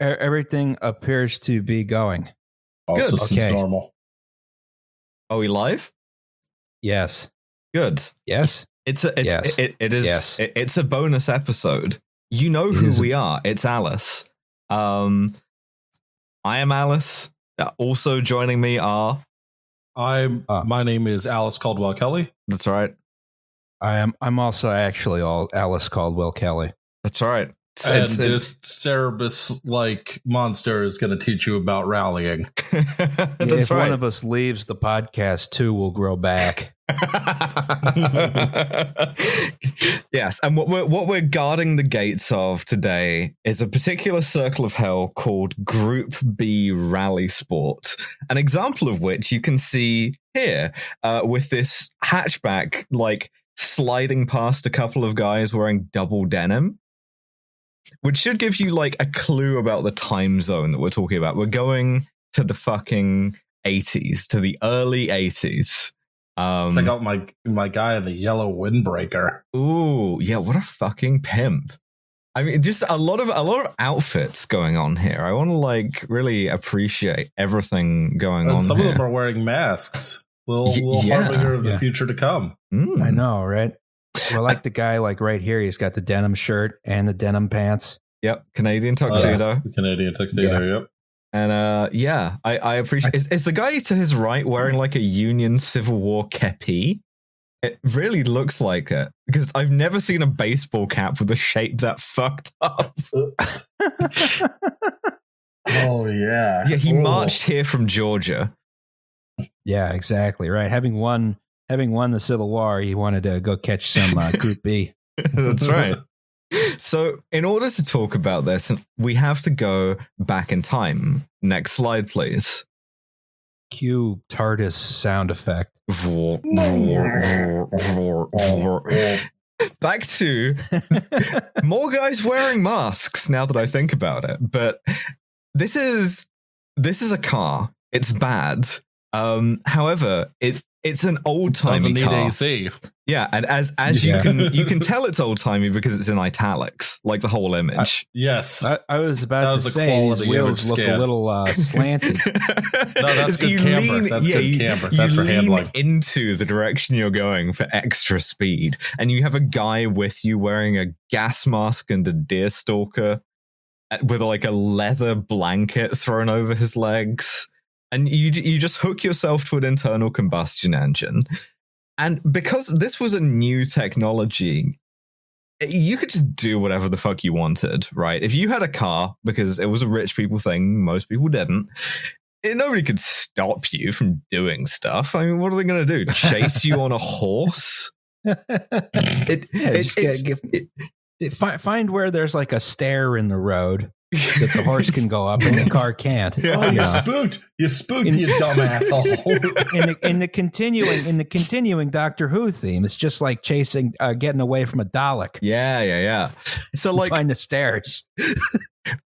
everything appears to be going. All Good. systems Okay. normal. Are we live? Yes. Good. Yes. It's a it's Yes. it, it is Yes. it- it's a bonus episode. You know who who is a- we are. It's Alice. Um I am Alice. Uh, Also joining me are I'm. Ah. my name is Alice Caldwell Kelly. That's right. I am. I'm also actually all Alice Caldwell Kelly. That's right. It's, and it's- this Cerberus like monster is going to teach you about rallying. it's- That's if right. one of us leaves the podcast, two will grow back. yes, and what we're what we're guarding the gates of today is a particular circle of hell called Group B Rally Sport. An example of which you can see here uh, with this hatchback, like sliding past a couple of guys wearing double denim. Which should give you like a clue about the time zone that we're talking about. We're going to the fucking 80s, to the early 80s. Um, Check out my my guy in the yellow windbreaker. Ooh, yeah, what a fucking pimp. I mean, just a lot of a lot of outfits going on here. I want to like really appreciate everything going And on some here. of them are wearing masks. Little, Y- little yeah, harbinger of the future to come. Mm. I know, right? I like the guy like right here. He's got the denim shirt and the denim pants. Yep, Canadian tuxedo. The Canadian tuxedo. Yep. And uh yeah, I, I appreciate is, is the guy to his right wearing like a Union Civil War kepi? It really looks like it. Because I've never seen a baseball cap with a shape that fucked up. Oh yeah. Yeah, he Ooh. marched here from Georgia. yeah, exactly. Right. Having won, having won the Civil War, he wanted to go catch some uh, Group B. That's right. So, in order to talk about this, we have to go back in time. Next slide, please. Cue TARDIS sound effect. Back to more guys wearing masks now that I think about it. But this is this is a car. It's bad. Um, however, it it's an old Doesn't timey need car. AC. Yeah, and as as Yeah. you can you can tell it's old timey because it's in italics, like the whole image. Yes. I, I was That about was to the say these wheels image look a little uh, slanted. No, that's good You camber. That's good you- camber. you That's for lean handling. into the direction you're going for extra speed, and you have a guy with you wearing a gas mask and a deer stalker, uh, with like a leather blanket thrown over his legs, and you you just hook yourself to an internal combustion engine, and because this was a new technology. You could just do whatever the fuck you wanted, right? If you had a car, because it was a rich people thing, most people didn't eh, nobody could stop you from doing stuff. I mean, what are they going to do? Chase you on a horse? It, Yeah, it- give- it- Find, find where there's like a stair in the road that the horse can go up and the car can't. Yeah. Oh, you Yeah. spooked! You spooked, In- you dumb asshole. in the in the continuing in the continuing Doctor Who theme, it's just like chasing, uh, getting away from a Dalek. yeah, yeah, yeah. So, like, find the stairs.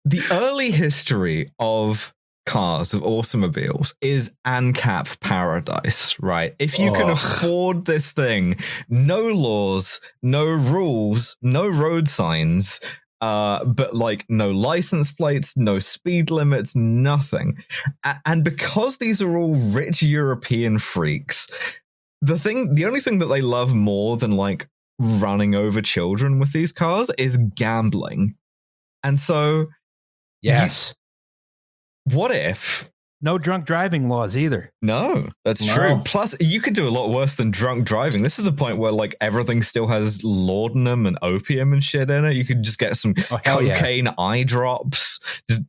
the early history of cars, of automobiles, is ANCAP paradise, right? If you can afford this thing, no laws, no rules, no road signs, uh, but like no license plates, no speed limits, nothing. A- and because these are all rich European freaks, the thing, the only thing that they love more than like running over children with these cars is gambling. And so, Yes. what if? No drunk driving laws either. No, that's No. true. Plus, you could do a lot worse than drunk driving. This is the point where like everything still has laudanum and opium and shit in it. You could just get some Oh, hell yeah. cocaine eye drops, just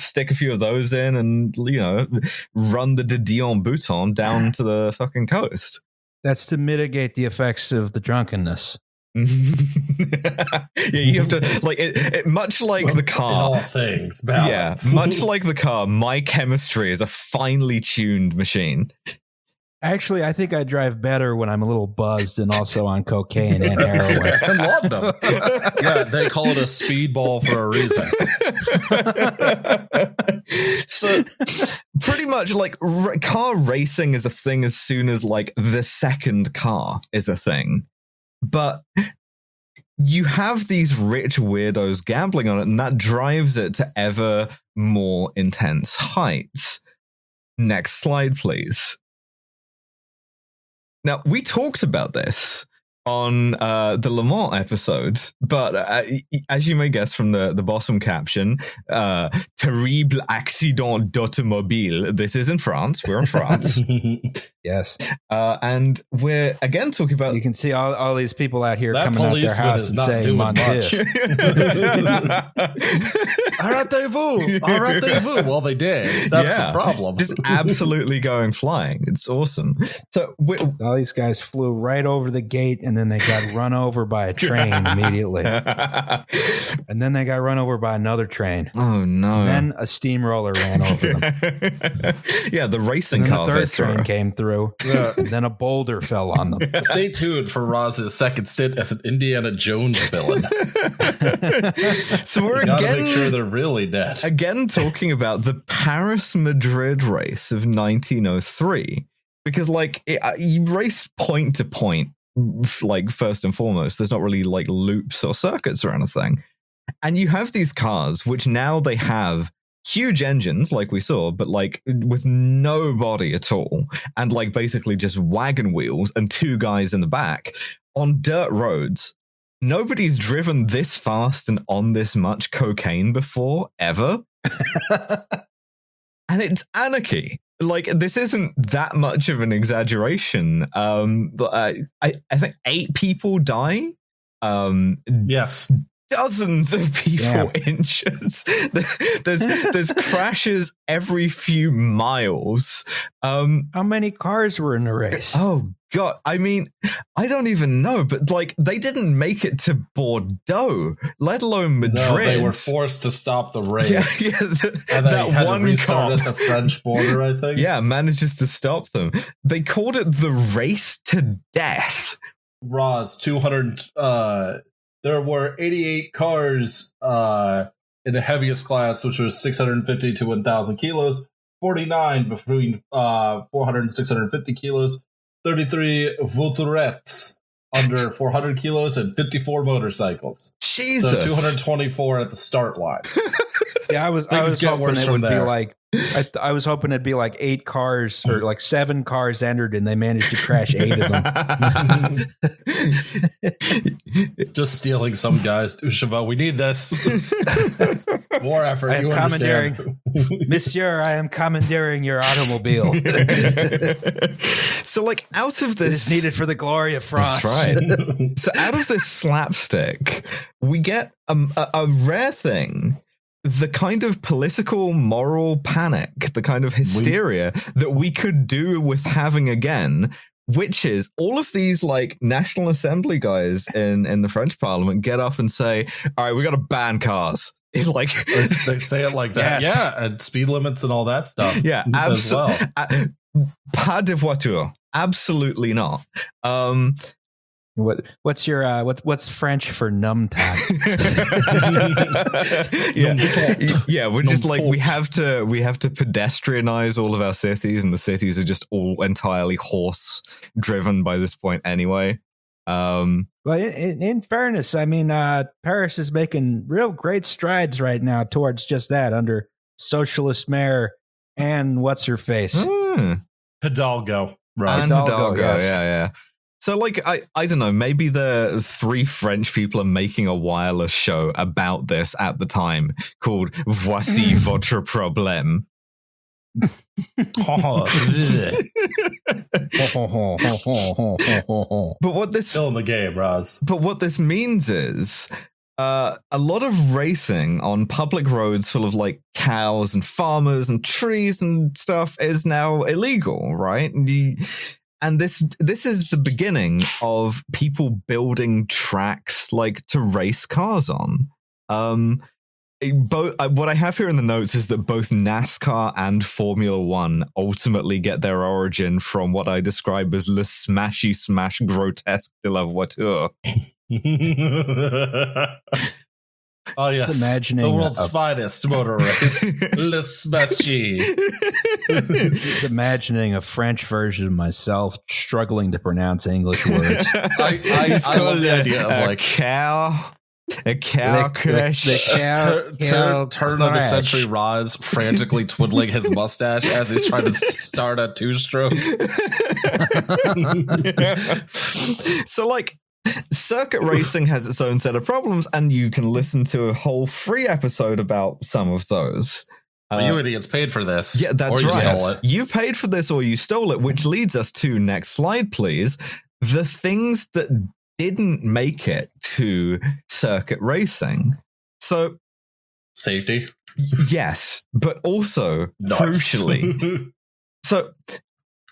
stick a few of those in, and you know, run the de Dion Bouton down to the fucking coast. That's to mitigate the effects of the drunkenness. Mm-hmm. yeah, you have to like it, it much like the In car. all things, Yeah, much like the car, my chemistry is a finely tuned machine. Actually, I think I drive better when I'm a little buzzed and also on cocaine and heroin. and laudanum. yeah, they call it a speedball for a reason. so pretty much like r- car racing is a thing as soon as like the second car is a thing but you have these rich weirdos gambling on it, and that drives it to ever more intense heights. Next slide, please. Now, we talked about this on uh, the Le Mans episode, but uh, as you may guess from the, the bottom caption, uh, terrible accident d'automobile. This is in France. We're in France. Yes. uh, and we're again talking about. You can see all, all these people out here coming out their house and saying doing Mon Dieu. much. Arrêtez-vous! Arrêtez-vous! Well, they did. That's Yeah. the problem. just absolutely going flying. It's awesome. So we All these guys flew right over the gate and then they got run over by a train immediately. And then they got run over by another train. oh no. And then a steamroller ran over them. yeah, the racing And then car the third viscera. train came through. Yeah. And then a boulder fell on them. Stay tuned for Roz's second stint as an Indiana Jones villain. so we're You gotta again make sure they're really dead. again talking about the Paris Madrid race of 1903 because like it, uh, you race point to point like first and foremost there's not really like loops or circuits or anything and you have these cars which now they have huge engines like we saw but like with no body at all and like basically just wagon wheels and two guys in the back on dirt roads. Nobody's driven this fast and on this much cocaine before ever. And it's anarchy. Like this isn't that much of an exaggeration. Um but, uh, i i think eight people die. Um Yes. Dozens of people Damn. injured there's there's crashes every few miles um How many cars were in the race? oh god i mean i don't even know but like they didn't make it to bordeaux let alone madrid No, they were forced to stop the race. yeah, yeah the- And that had one to cop at the French border, I think. yeah manages to stop them they called it the race to death Roz, 200. Uh, there were 88 cars uh, in the heaviest class, which was 650 to 1,000 kilos, 49 between uh, 400 and 650 kilos, 33 Voiturettes under 400 kilos, and 54 motorcycles. jesus So 224 at the start line. Yeah, I was I was get hoping worse it from would be like I, th- I was hoping it'd be like eight cars or like seven cars entered and they managed to crash eight of them. Just stealing some guys. Chauveau, we need this. More effort. I am you understand. Monsieur, I am commandeering your automobile. so like out of this is needed for the glory of France. That's right. so out of this slapstick, we get a, a, a rare thing. The kind of political moral panic, the kind of hysteria that we could do with having again, which is all of these like National Assembly guys in, in the French Parliament get up and say, All right, we got to ban cars. It's like, they, say it like that. Yes. Yeah, and speed limits and all that stuff. yeah, as well. absolutely. Pas de voiture. Absolutely not. Um, What what's your uh, what's what's French for numbtag? yeah, yeah. We're just like we have to we have to pedestrianize all of our cities, and the cities are just all entirely horse driven by this point anyway. Um, Well, in, in, in fairness, I mean, uh, Paris is making real great strides right now towards just that under socialist mayor and what's her face. hmm. Hidalgo. and Right. Hidalgo, Hidalgo, yes. yeah, yeah. So, like, I, I don't know. Maybe the three French people are making a wireless show about this at the time called "Voici votre problème." But what this Still in the game, Roz. But what this means is uh, a lot of racing on public roads full of like cows and farmers and trees and stuff is now illegal, right? And, you, and this this is the beginning of people building tracks like to race cars on. Um, both what I have here in the notes is that both NASCAR and Formula One ultimately get their origin from what I describe as le smashy smash grotesque de la voiture. Oh yes, imagining the world's a- finest motor race, Le Smachi. Just imagining a French version of myself struggling to pronounce English words. I, I, It's I love the idea of a like cow, a cow The- the- crash. the cow- tur- tur- cow turn of the century Roz frantically twiddling his mustache as he's trying to start a two stroke. so like circuit racing has its own set of problems and you can listen to a whole free episode about some of those But Uh, you idiots paid for this. yeah that's or you right stole it. you paid for this or you stole it which leads us to next slide please the things that didn't make it to circuit racing so Safety. yes but also Nice. crucially so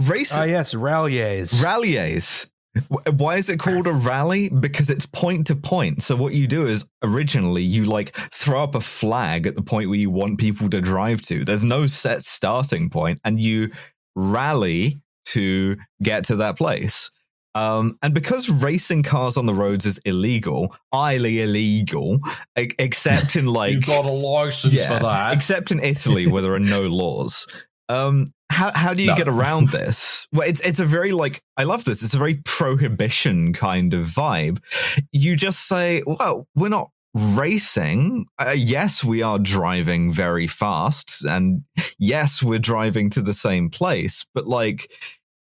racing Ah, yes, rallies. Rallies. Why is it called a rally? Because it's point to point. So what you do is originally you like throw up a flag at the point where you want people to drive to. There's no set starting point, and you rally to get to that place. Um, and because racing cars on the roads is illegal, highly illegal, except in like You've got a license Yeah, for that. except in Italy where there are no laws. Um, how how do you No. get around this? Well, it's it's a very like I love this. It's a very prohibition kind of vibe. You just say, well, we're not racing. Uh, yes, we are driving very fast, and yes, we're driving to the same place, but like.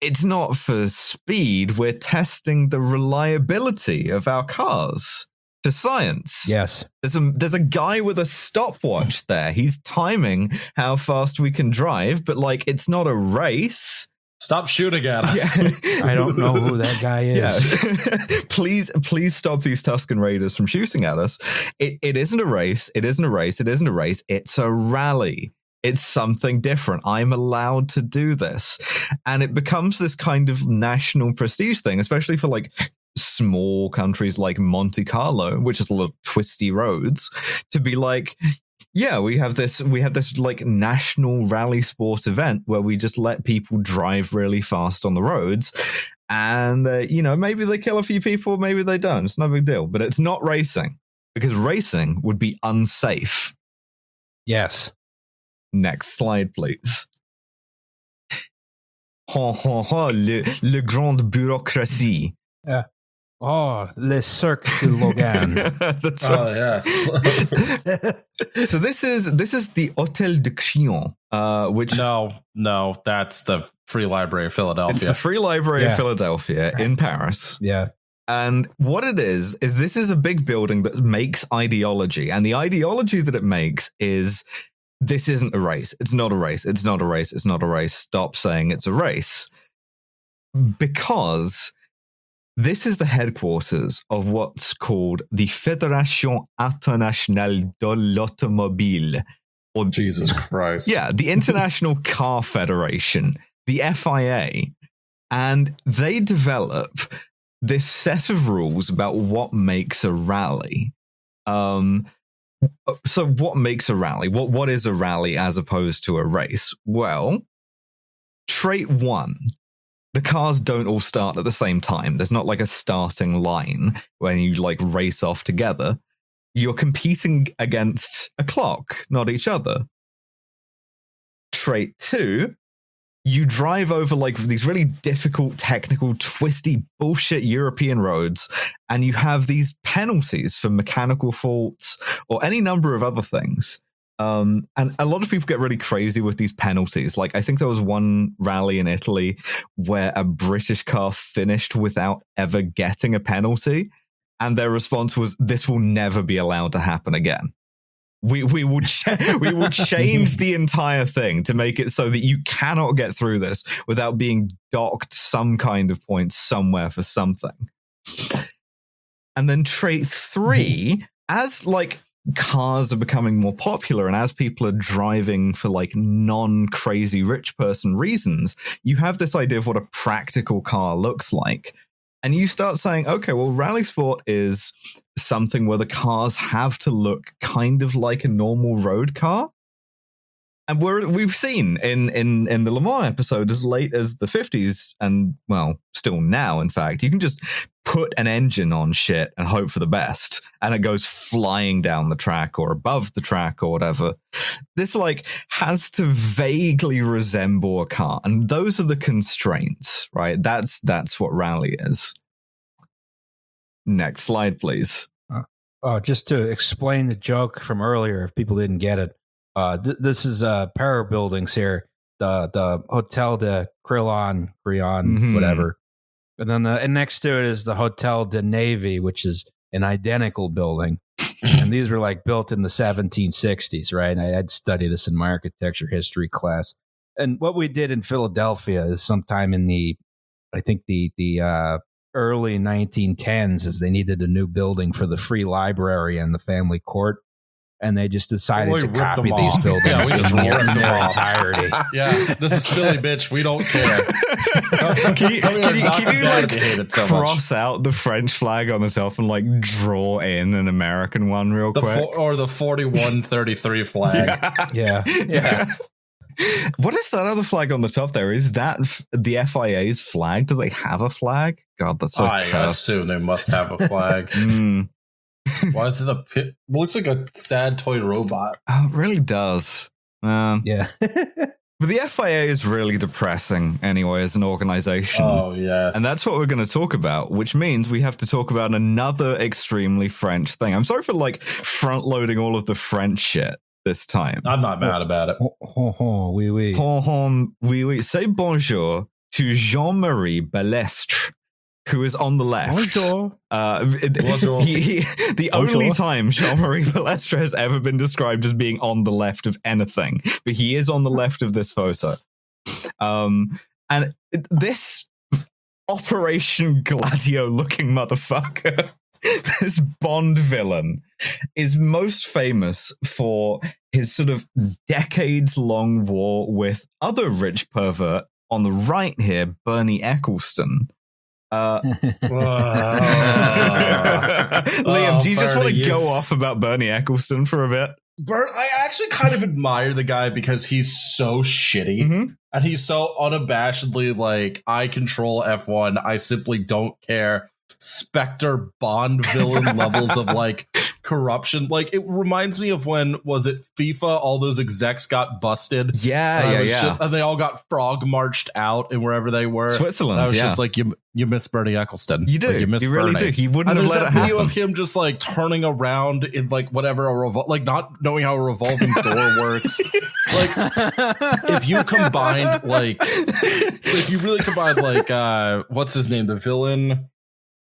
It's not for speed. We're testing the reliability of our cars to science. yes. There's a there's a guy with a stopwatch there. He's timing how fast we can drive, but like it's not a race. Stop shooting at us. I don't know who that guy is. Yeah. please please stop these Tusken Raiders from shooting at us. It it isn't a race. It isn't a race. It isn't a race. It's a rally. It's something different. I'm allowed to do this. And it becomes this kind of national prestige thing, especially for like small countries like Monte Carlo, which is a lot of twisty roads, to be like, yeah, we have this we have this like national rally sport event where we just let people drive really fast on the roads. And uh, you know, maybe they kill a few people, maybe they don't. It's no big deal. But it's not racing because racing would be unsafe. Yes. Next slide, please. Ha ha ha, le, le grande bureaucratie. Oh, Le Cirque du Logan. That's Oh right. yes. so this is this is the Hotel de Crillon, uh, which no, no, that's the Free Library of Philadelphia. it's the Free Library Yeah. of Philadelphia in Paris. yeah. And what it is, is this is a big building that makes ideology. And the ideology that it makes is this isn't a race. It's not a race. It's not a race. It's not a race. Stop saying it's a race. Because this is the headquarters of what's called the Fédération Internationale de l'Automobile. Or Jesus Christ. yeah, the International Car Federation, the FIA, and they develop this set of rules about what makes a rally. Um, so, what makes a rally? What what is a rally as opposed to a race? Well, trait one: the cars don't all start at the same time. There's not like a starting line when you like race off together. You're competing against a clock, not each other trait two, you drive over like these really difficult, technical, twisty, bullshit European roads, and you have these penalties for mechanical faults or any number of other things. Um, and a lot of people get really crazy with these penalties. Like, I think there was one rally in Italy where a British car finished without ever getting a penalty. And their response was, This will never be allowed to happen again we we will we will change the entire thing to make it so that you cannot get through this without being docked some kind of point somewhere for something. And then trait 3 as like cars are becoming more popular and as people are driving for like non crazy rich person reasons, you have this idea of what a practical car looks like. And you start saying, okay, well, rally sport is something where the cars have to look kind of like a normal road car. And we're we've seen in in in the Le Mans episode as late as the 50s and well still now in fact you can just put an engine on shit and hope for the best. And it goes flying down the track or above the track or whatever. This like has to vaguely resemble a car. And those are the constraints right? That's that's what rally is. Next slide please. Oh, just to explain the joke from earlier, if people didn't get it, uh, th- this is uh, para buildings here. The the Hotel de Crillon, Crillon, Mhm. whatever, and then the and next to it is the Hotel de Navy, which is an identical building. and these were like built in the 1760s, right? I had studied this in my architecture history class. And what we did in Philadelphia is sometime in the, I think the the uh, early 1910s, is they needed a new building for the free library and the family court, and they just decided We to copy these buildings Yeah, we in, just their- in them their off. entirety. Yeah, this is Philly, bitch. We don't care. can you, Come can you, can you, like if you hate it so much. cross out the French flag on the top and like draw in an American one real The quick? fo- or the forty-one thirty-three flag. Yeah. Yeah. what is that other flag on the top there? Is that f- the FIA's flag? Do they have a flag? God, that's so I assume they must have a flag. Mm. Why is it a pit? Looks like a sad toy robot. Oh, it really does. Um, Yeah. but the FIA is really depressing anyway as an organization. Oh yes, And that's what we're going to talk about, which means we have to talk about another extremely French thing. I'm sorry for like front loading all of the French shit this time. I'm not mad about it. oh, oh, oh, oui, oui. Hon, hon, oui, oui. Say bonjour to Jean Marie Balestre, who is on the left. Bonjour. Uh, Bonjour. he- he- the Bonjour. only time Jean Marie Balestre has ever been described as being on the left of anything, but he is on the left of this photo. Um, and this Operation Gladio looking motherfucker, this Bond villain, is most famous for his sort of decades long war with other rich pervert on the right here, Bernie Ecclestone. Uh, Liam, Oh, do you just want to go you off about Bernie Ecclestone for a bit? Bert, I actually kind of admire the guy because he's so shitty Mm-hmm. and he's so unabashedly like, I control F1. I simply don't care. Spectre Bond villain levels of like corruption. Like it reminds me of when was it FIFA? All those execs got busted. Yeah, And yeah, yeah. just- and they all got frog marched out and wherever they were. Switzerland, I was yeah. just like, you you miss Bernie Ecclestone. you do. Like, you miss you really Bernie. do. He wouldn't And have let that it video happen. of him just like turning around in like whatever a revol like not knowing how a revolving door works. Like if you combined like if you really combined like uh what's his name the villain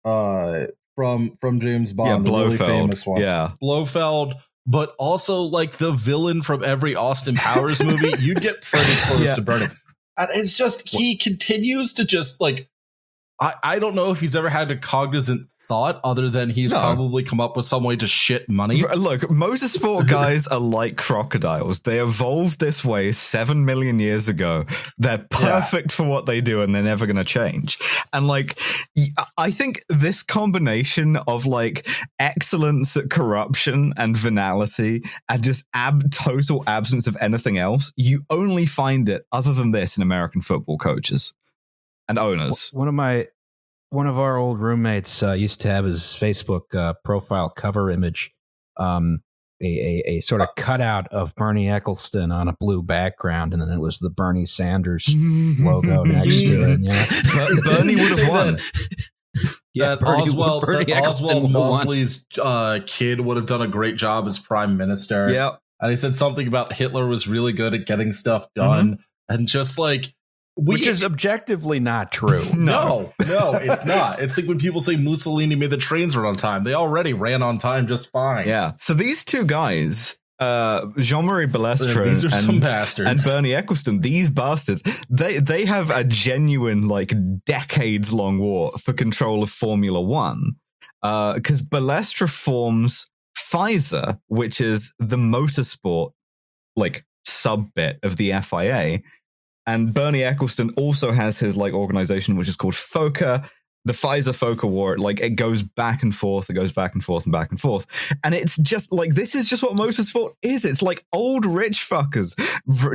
uh from from James yeah, Bond the really famous one Yeah. Blofeld but also like the villain from every Austin Powers movie you'd get pretty close Yeah. to Bernie and it's just he continues to just like I I don't know if he's ever had a cognizant thought other than he's No. probably come up with some way to shit money R- Look, motorsport guys are like crocodiles. They evolved this way seven million years ago. They're perfect for what they do, and they're never going to change. And like, I think this combination of like excellence at corruption and venality, and just ab total absence of anything else, you only find it other than this in American football coaches and owners. One of my one of our old roommates uh, used to have his Facebook uh, profile cover image, um, a, a a sort of cutout of Bernie Ecclestone on a blue background, and then it was the Bernie Sanders logo next to it. Yeah, But Bernie would have won. yeah. that Bernie- Oswald, Bernie that Oswald. Mosley's uh, kid would have done a great job as prime minister. Yeah. and he said something about Hitler was really good at getting stuff done, and just like we, which is objectively not true. no, no, it's not. It's like when people say Mussolini made the trains run on time. They already ran on time just fine. Yeah. So these two guys, uh, Jean Marie Balestre these are and, and Bernie Ecclestone, these bastards, they they have a genuine like decades long war for control of Formula One. Because Balestre forms FISA, which is the motorsport like sub bit of the FIA. And Bernie Ecclestone also has his like organization, which is called FOCA, the FISA Foca war, like it goes back and forth, it goes back and forth and back and forth. And it's just like this is just what motorsport is. It's like old rich fuckers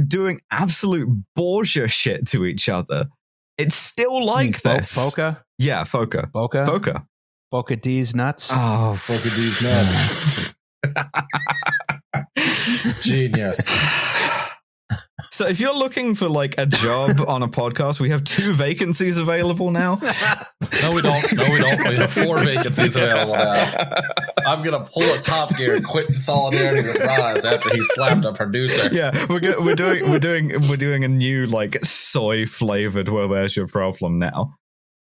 doing absolute Borgia shit to each other. It's still like Fo- this. Foca, Yeah, Foca. Foca, Foca. Foca D's nuts. Oh, at these nuts. Genius. So if you're looking for like a job on a podcast, we have two vacancies available now. No, we don't. No, we don't. We have four vacancies available now. I'm gonna pull a Top Gear and quit in solidarity with Roz after he slapped a producer. yeah, we're go- we're doing we're doing we're doing a new like soy flavored. Well, there's your problem now.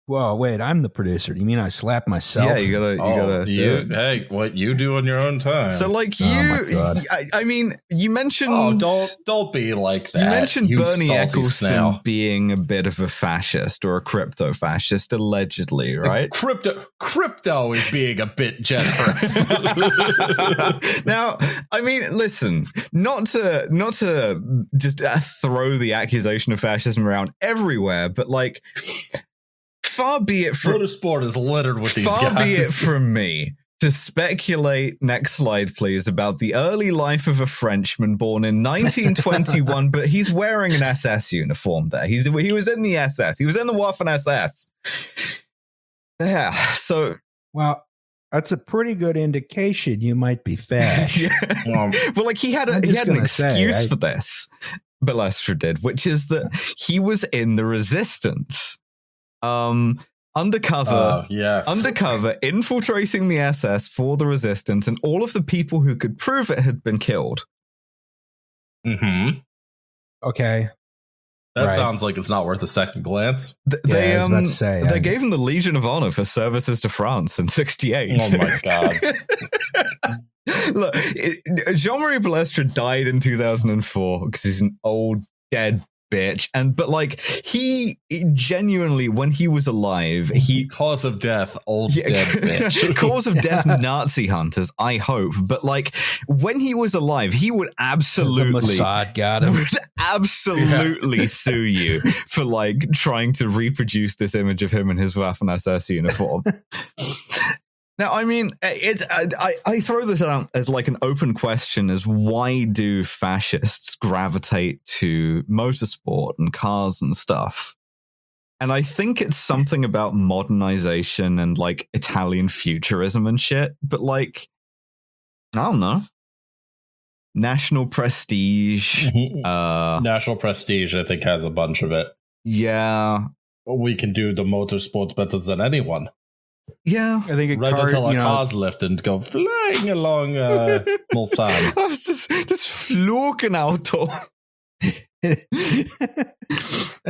Whoa, wait, I'm the producer. Do you mean I slapped myself? Yeah, you gotta you Oh, gotta. do you, it. hey, what you do on your own time? So like Oh you, God. I, I mean, you mentioned. oh, don't don't be like that. You mentioned Bernie salty Ecclestone snail. being a bit of a fascist or a crypto fascist, allegedly, right? Crypto crypto is being a bit generous. now, I mean, listen, not to not to just uh, throw the accusation of fascism around everywhere, but like, far be it from Motorsport is littered with these far guys. be it from me to speculate. Next slide, please, about the early life of a Frenchman born in 1921, but he's wearing an SS uniform. There, he's he was in the SS. He was in the Waffen SS. Yeah, so Well, that's a pretty good indication you might be fash. yeah. Um, well, like he had a I'm he had an gonna say, excuse I- for this. Balestre did, which is that he was in the resistance, um, undercover, uh, yes. undercover, infiltrating the SS for the resistance, and all of the people who could prove it had been killed. hmm Okay. That Right. sounds like it's not worth a second glance. Th- Yeah, they I was um, about to say, they I- gave him the Legion of Honor for services to France in '68. Oh my god. Look, Jean Marie Balestre died in 2004 because he's an old dead bitch, and but like he genuinely, when he was alive, he Cause of death, old yeah, dead bitch. cause of death, Nazi hunters. I hope, but like when he was alive, he would The absolutely. Mossad got him. Would absolutely sue you for like trying to reproduce this image of him in his Waffen SS uniform. Now, I mean, uh, it's uh, I, I throw this out as like an open question: as why do fascists gravitate to motorsport and cars and stuff? And I think it's something about modernization and like Italian futurism and shit. But like, I don't know, national prestige. Mm-hmm. Uh, National Prestige, I think, has a bunch of it. yeah, We can do the motorsports better than anyone. Yeah. I think a Right car, until our you know, cars lift and go flying along uh, Mulsanne. I was just just flogen auto. I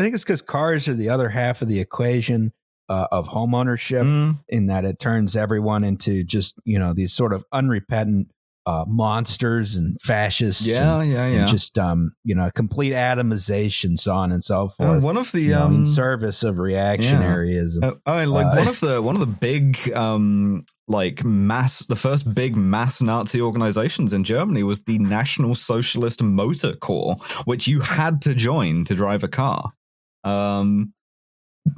think it's because cars are the other half of the equation uh, of homeownership, Mm, in that it turns everyone into just you know these sort of unrepentant uh, monsters and fascists. yeah, and, yeah, and yeah. just um, you know complete atomization, so on and so And forth. one of the you know, um, in service of reactionaryism. Uh, oh, and, like Uh, one of the one of the big um like mass the first big mass Nazi organizations in Germany was the National Socialist Motor Corps, which you had to join to drive a car. Um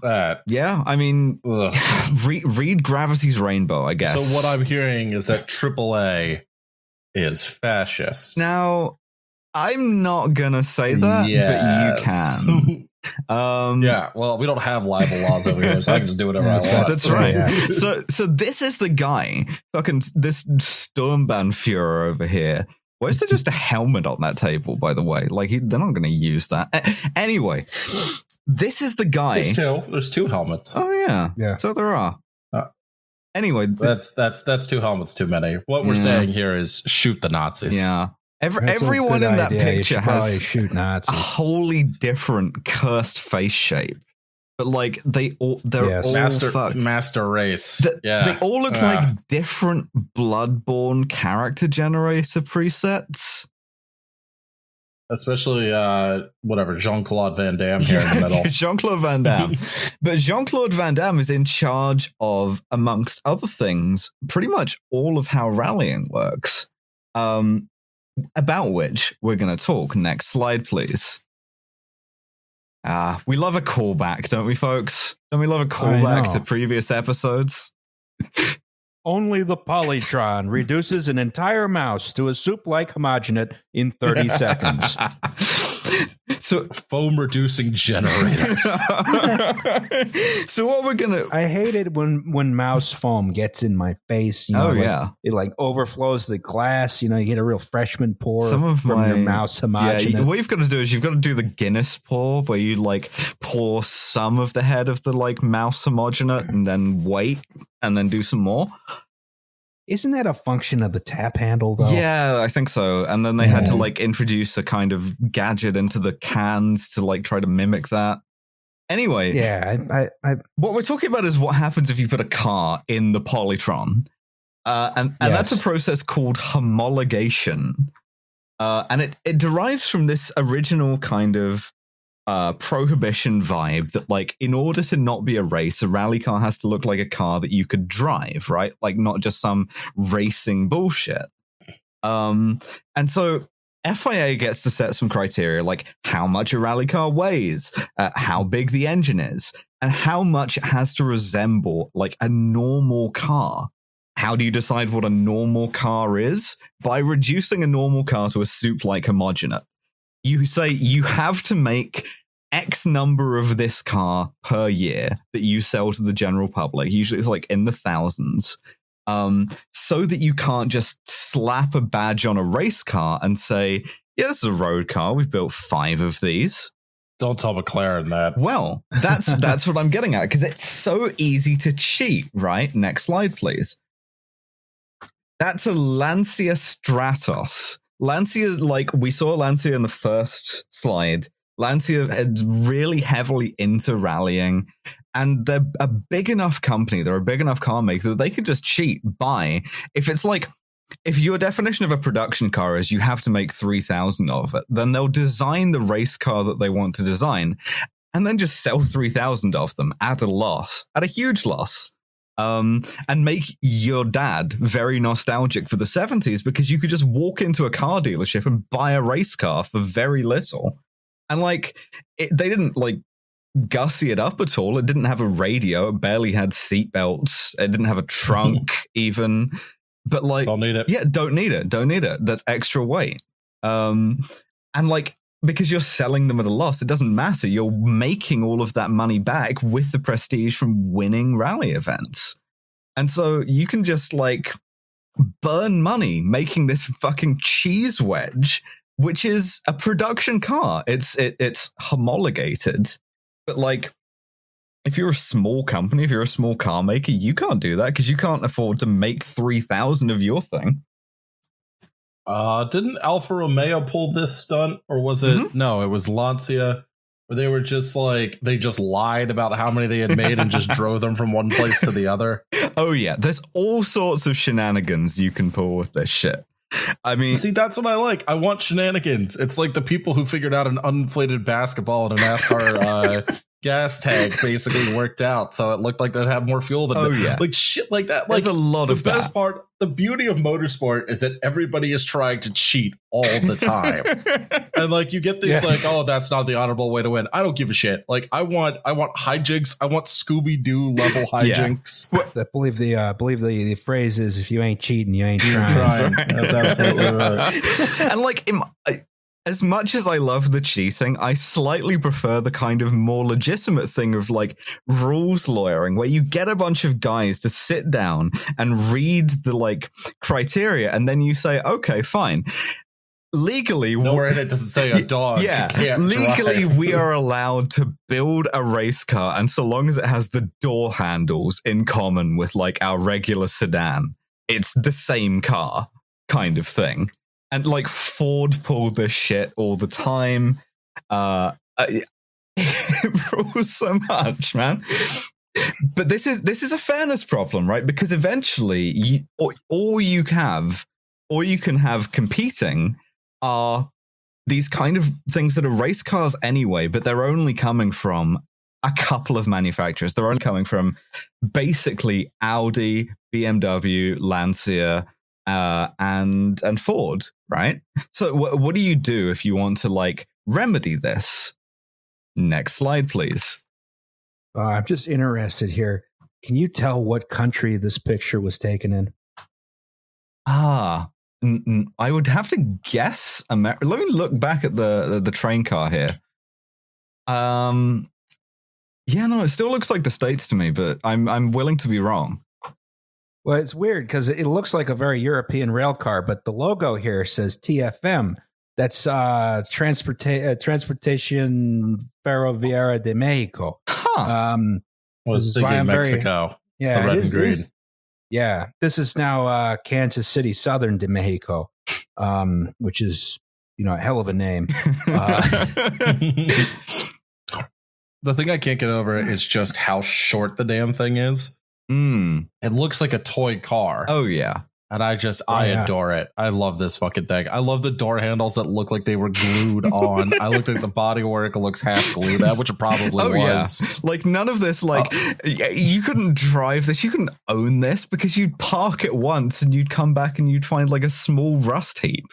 That. yeah, I mean Ugh. read, read Gravity's Rainbow, I guess. So what I'm hearing is that AAA is fascist. now I'm not gonna say that, but you can. Um yeah, well, we don't have libel laws over here, so I can just do whatever Yeah, I want. That's right. Yeah. So, so this is the guy, fucking this Sturmbannführer over here. Why is there just a helmet on that table? By the way, like he, they're not going to use that A- anyway. This is the guy. There's two. There's two helmets. Oh yeah, Yeah. So there are. Uh, anyway, th- That's that's that's two helmets too many. What we're Yeah. saying here is shoot the Nazis. yeah. Every, That's everyone in that idea. Picture should probably has shoot a wholly different cursed face shape, but like they all they're Yes. all Master fucked. master race. Th- yeah. They all look Ah. like different Bloodborne character generator presets. Especially uh whatever, Jean Claude Van Damme here in the middle. Jean Claude Van Damme. but Jean Claude Van Damme is in charge of, amongst other things, pretty much all of how rallying works. Um, about which we're going to talk. Next slide, please. Ah, we love a callback, don't we, folks? Don't we love a callback to previous episodes? Only the Polytron reduces an entire mouse to a soup-like homogenate in 30 seconds. so, Foam reducing generators. so what we're gonna? I hate it when when mouse foam gets in my face. You know, oh like, yeah, it like overflows the glass. You know, you get a real freshman pour Some of from your my- mouse yeah. homogenate. you- What you've got to do is you've got to do the Guinness pour, where you like pour some of the head of the like mouse homogenate, and then wait, and then do some more. Isn't that a function of the tap handle though? Yeah, I think so. And then they had to like introduce a kind of gadget into the cans to like try to mimic that. Anyway, yeah. I, I, I what we're talking about is what happens if you put a car in the Polytron. Uh, and and that's a process called homologation. Uh, and it, it derives from this original kind of uh, prohibition vibe that, like, in order to not be a race, a rally car has to look like a car that you could drive, right? Like, not just some racing bullshit. Um, and so FIA gets to set some criteria like how much a rally car weighs, uh, how big the engine is, and how much it has to resemble like a normal car. How do you decide what a normal car is? By reducing a normal car to a soup like homogenate. You say you have to make X number of this car per year that you sell to the general public. Usually it's like in the thousands. Um, so that you can't just slap a badge on a race car and say, yeah, this is a road car. We've built five of these. Don't tell McLaren that. Well, that's that's what I'm getting at because it's so easy to cheat, right? Next slide, please. That's a Lancia Stratos. Lancia, like we saw Lancia in the first slide. Lancia is really heavily into rallying, and they're a big enough company. They're a big enough car maker that they could just cheat by if it's like if your definition of a production car is you have to make 3000 of it then they'll design the race car that they want to design and then just sell 3000 of them at a loss at a huge loss um, and make your dad very nostalgic for the 70s because you could just walk into a car dealership and buy a race car for very little and like it, they didn't like gussy it up at all it didn't have a radio it barely had seatbelts. it didn't have a trunk even but like Don't need it. yeah, don't need it. Don't need it. That's extra weight. Um, and like because you're selling them at a loss, it doesn't matter. You're making all of that money back with the prestige from winning rally events. And so you can just like burn money making this fucking cheese wedge, which is a production car. It's it, it's homologated, but like if you're a small company, if you're a small car maker, you can't do that because you can't afford to make 3,000 of your thing. Uh, didn't Alfa Romeo pull this stunt, or was it Mhm. no? It was Lancia, where they were just like they just lied about how many they had made and just drove them from one place to the other. Oh, yeah. There's all sorts of shenanigans you can pull with this shit. I mean, See, that's what I like. I want shenanigans. It's like the people who figured out an uninflated basketball in a NASCAR uh, gas tank basically worked out, so it looked like they'd have more fuel than Oh, yeah. like shit like that. Like there's a lot the of best that. part, the beauty of motorsport is that everybody is trying to cheat all the time. and like you get this Yeah. like oh that's not the honorable way to win i don't give a shit like i want i want hijinks i want scooby-doo level Yeah. hijinks I believe the uh, believe the, the phrase is if you ain't cheating, you ain't trying. trying. That's absolutely right. and like, im- I- as much as I love the cheating, I slightly prefer the kind of more legitimate thing of like rules lawyering, where you get a bunch of guys to sit down and read the like criteria, and then you say, okay, fine. Legally, nowhere in it doesn't say a dog yeah, legally drive. we are allowed to build a race car, and so long as it has the door handles in common with like our regular sedan, it's the same car kind of thing. And like Ford pulled this shit all the time. Uh, I- it so much, man. But this is this is a fairness problem, right? Because eventually, you, all you have, all you can have competing are these kind of things that are race cars anyway, but they're only coming from a couple of manufacturers. They're only coming from basically Audi, BMW, Lancia, uh, and and Ford, right? So wh- what do you do if you want to like remedy this? Next slide, please. Uh, I'm just interested here. Can you tell what country this picture was taken in? Ah, n- n- I would have to guess. Amer- Let me look back at the, the the train car here. Um, yeah, no, it still looks like the states to me, but I'm I'm willing to be wrong. Well, it's weird because it looks like a very European rail car, but the logo here says TFM. That's uh, Transporta- uh, Transportation Ferroviaria de Mexico. Huh. Um, was This is why thinking I'm very- Mexico. It's yeah, the red it and green. is- yeah, this is now uh, Kansas City Southern de Mexico, um, which is you know a hell of a name. uh, the thing I can't get over is just how short the damn thing is. Mm. It looks like a toy car. Oh yeah. And I just, Oh, I yeah. adore it. I love this fucking thing. I love the door handles that look like they were glued on. I look like the bodywork it looks half glued at, which it probably Oh, yeah. was. Like none of this. Like y- you couldn't drive this. You couldn't own this because you'd park it once and you'd come back and you'd find like a small rust heap.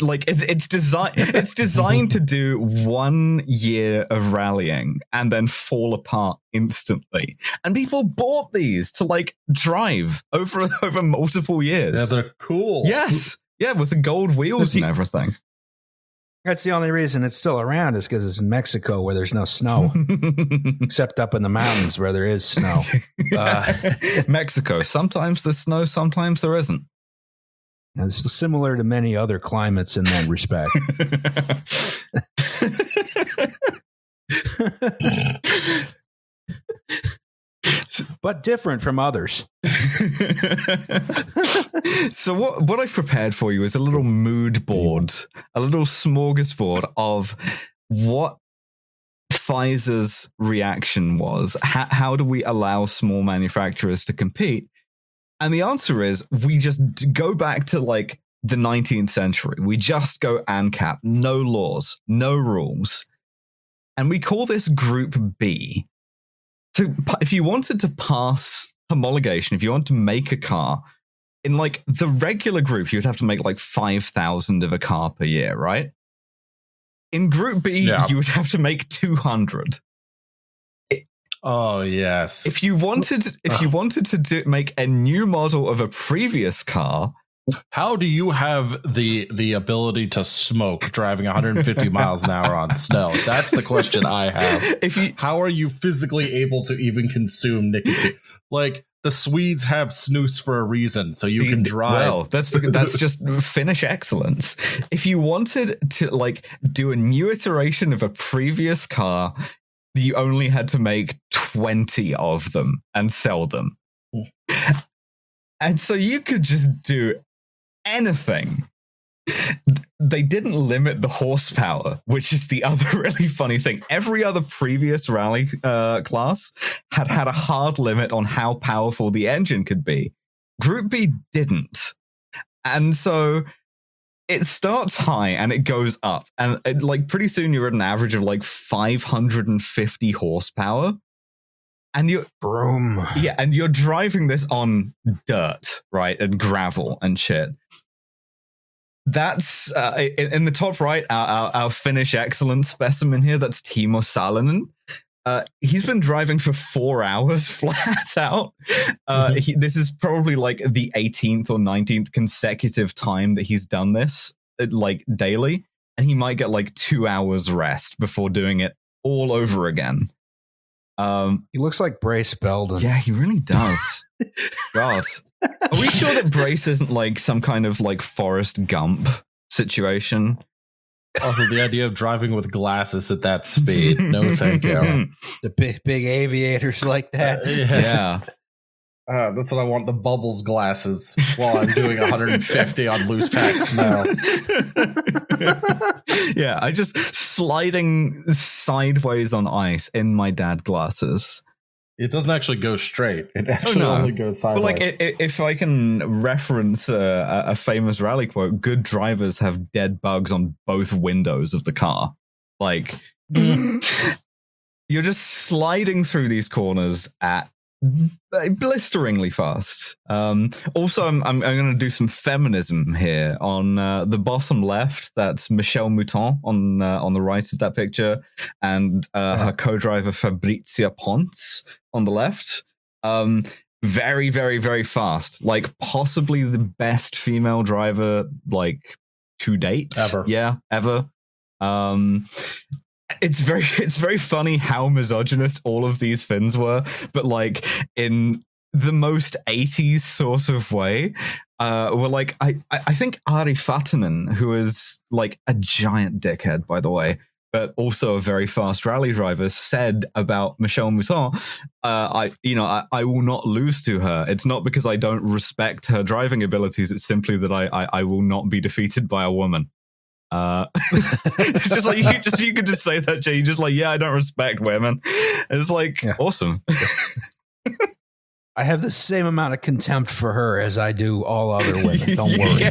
Like it's it's designed it's designed to do one year of rallying and then fall apart instantly. And people bought these to like drive over over multiple years. Yeah, they're cool. yes, yeah, with the gold wheels and everything. That's the only reason it's still around is because it's in Mexico where there's no snow, except up in the mountains where there is snow. Uh, Mexico. Sometimes there's snow, sometimes there isn't. It's similar to many other climates in that respect. but different from others. so what what I've prepared for you is a little mood board, a little smorgasbord of what FISA's reaction was. How, how do we allow small manufacturers to compete? And the answer is we just go back to like the 19th century. We just go ANCAP, no laws, no rules. And we call this Group B. So if you wanted to pass homologation, if you want to make a car, in like the regular group, you'd have to make like 5,000 of a car per year, right? In Group B, Yeah. you would have to make 200 Oh yes. if you wanted if you wanted to do, make a new model of a previous car How do you have the the ability to smoke driving 150 miles an hour on snow? That's the question I have. if you How are you physically able to even consume nicotine? Like the Swedes have snus for a reason, so you can drive. well that's that's just finnish excellence if you wanted to like do a new iteration of a previous car you only had to make 20 of them and sell them and so you could just do anything they didn't limit the horsepower, which is the other really funny thing. Every other previous rally uh, class had had a hard limit on how powerful the engine could be. Group B didn't. And so it starts high and it goes up. And it, like pretty soon you're at an average of like 550 horsepower. And you're Broom. yeah, and you're driving this on dirt, right, and gravel and shit. That's uh, in, in the top right, our, our, our Finnish excellence specimen here. That's Timo Salonen. Uh, he's been driving for four hours flat out. Uh, he, this is probably like the 18th or 19th consecutive time that he's done this, uh, like daily, and he might get like two hours rest before doing it all over again. Um, He looks like Brace Belden. yeah, he really does. God. Are we sure that Brace isn't like some kind of like Forrest Gump situation? Also, the idea of driving with glasses at that speed. No, thank you. The big, big aviators like that. yeah. Uh, that's what I want the bubbles glasses while I'm doing 150 on loose pack snow. yeah, I just sliding sideways on ice in my dad glasses. It doesn't actually go straight. It actually no. only goes But like, i- i- if I can reference uh, a a famous rally quote, good drivers have dead bugs on both windows of the car. Like, you're just sliding through these corners at blisteringly fast. Um, also, I'm, I'm, I'm going to do some feminism here on uh, the bottom left. That's Michelle Mouton on uh, on the right of that picture, and uh, her co-driver Fabrizia Pons on the left. Um, very, very, very fast. Like possibly the best female driver like to date Ever. Yeah, ever. Um, it's very it's very funny how misogynist all of these Finns were, but like in the most 80s sort of way. Uh, were like I, I I think Ari Vatanen, who is like a giant dickhead, by the way, but also a very fast rally driver, said about Michelle Mouton, uh, I you know I, I will not lose to her. It's not because I don't respect her driving abilities. It's simply that I I, I will not be defeated by a woman. Uh, it's just like you could just you could just say that, Jay. You just like, yeah, I don't respect women. It's like Yeah. awesome. I have the same amount of contempt for her as I do all other women. Don't worry.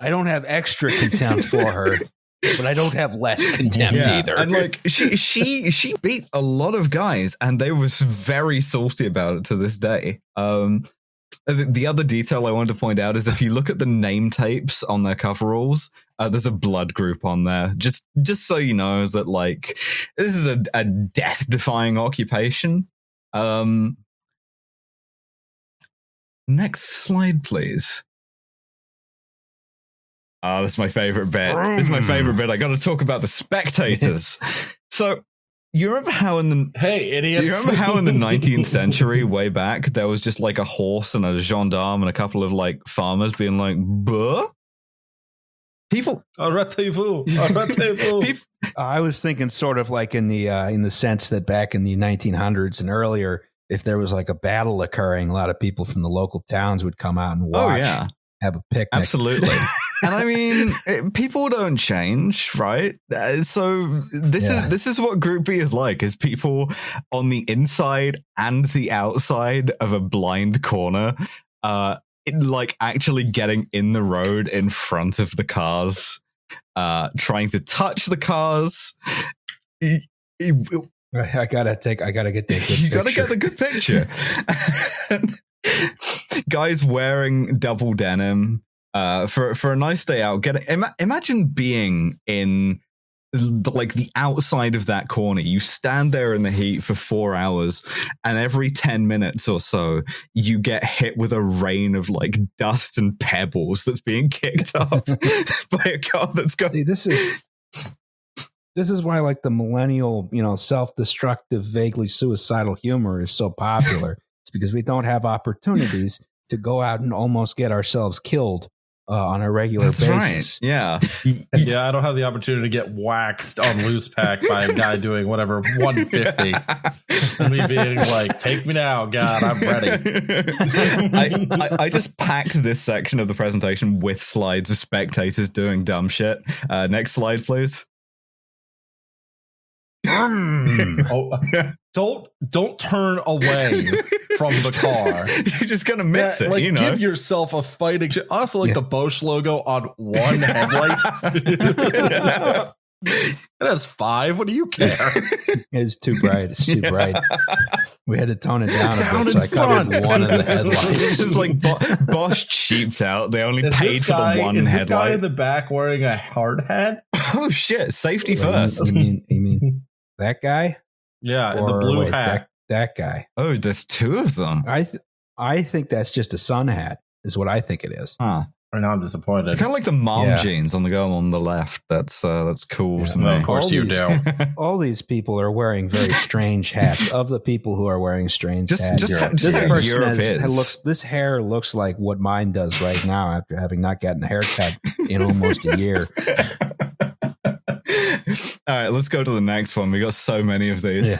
I don't have extra contempt for her, but I don't have less contempt Yeah, either. And like she she she beat a lot of guys, and they was very salty about it to this day. Um, the the other detail I wanted to point out is if you look at the name tapes on their coveralls, uh, there's a blood group on there. Just just so you know that like this is a, a death defying occupation. Um, next slide, please. Ah, that's my favorite bit. This is my favorite bit. I got to talk about the spectators. so, you remember how in the Hey, idiots! you remember how in the 19th century, way back, there was just like a horse and a gendarme and a couple of like farmers being like, "Buh." People, Arrêtez-vous! Arrêtez-vous! people, I was thinking sort of like in the uh, in the sense that back in the 1900s and earlier, if there was like a battle occurring, a lot of people from the local towns would come out and watch, oh yeah, have a picnic. absolutely. And I mean, it, people don't change, right? Uh, so this Yeah. is this is what Group B is like: is people on the inside and the outside of a blind corner, uh, in, like actually getting in the road in front of the cars, uh, trying to touch the cars. I gotta take. I gotta get. Good you got to picture. get the good picture. And guys wearing double denim uh, for for a nice day out. Get ima- imagine being in the- like the outside of that corner. You stand there in the heat for four hours, and every ten minutes or so, you get hit with a rain of like dust and pebbles that's being kicked up by a car that's going. See, this is this is why like the millennial, you know, self-destructive, vaguely suicidal humor is so popular. it's because we don't have opportunities to go out and almost get ourselves killed uh, on a regular That's basis. right. Yeah. yeah, I don't have the opportunity to get waxed on loose pack by a guy doing whatever 150. Me being like, take me now, God, I'm ready. I, I, I just packed this section of the presentation with slides of spectators doing dumb shit. Uh, next slide, please. Oh, don't don't turn away from the car. You're just gonna miss Yeah, it, like you know. give yourself a fighting. ch- Also, like Yeah. the Bosch logo on one headlight. it has five. What do you care? It's too bright. It's too Yeah. bright. We had to tone it down, Down a bit, so in I covered front. one of the headlights. it's like Bo- Bosch cheaped out. They only Is paid this for guy, the one is this guy in the back wearing a hard hat? oh shit! Safety You mean- first. You mean, you mean that guy Yeah, in the blue wait, hat. That, that guy. Oh, there's two of them. I th- I think that's just a sun hat. Is what I think it is. Huh. Right now, I'm disappointed. Kind of like the mom Yeah. jeans on the girl on the left. That's uh, that's cool Yeah. to Well, me. of course All you these- do. All these people are wearing very strange hats. Of the people who are wearing strange Just- hats, just ha- this just how person Europe has, is. looks. This hair looks like what mine does right now after having not gotten a haircut in almost a year. All right, let's go to the next one. We got so many of these.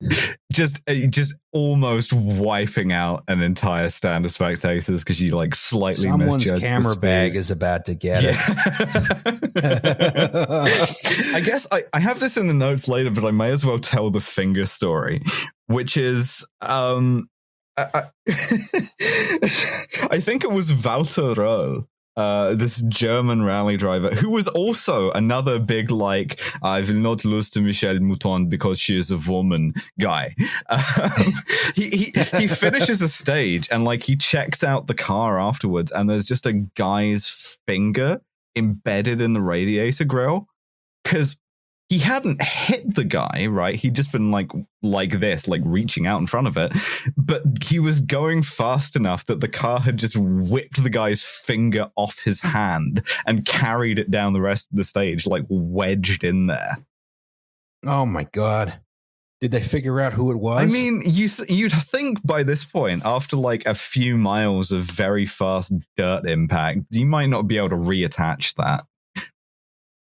Yeah. Just, uh, just almost wiping out an entire stand of spectators because you like slightly Someone's misjudged camera bag is about to get it. I guess I, I have this in the notes later, but I may as well tell the finger story, which is um I, I, I think it was Walter Röhrl uh, this German rally driver who was also another big like I will not lose to Michelle Mouton because she is a woman guy. Um, he, he he finishes a stage and like he checks out the car afterwards and there's just a guy's finger embedded in the radiator grill because he hadn't hit the guy, right? He'd just been like like this, like reaching out in front of it. But he was going fast enough that the car had just whipped the guy's finger off his hand and carried it down the rest of the stage, like wedged in there. Oh my god. Did they figure out who it was? I mean, you th- you'd think by this point, after like a few miles of very fast dirt impact, you might not be able to reattach that.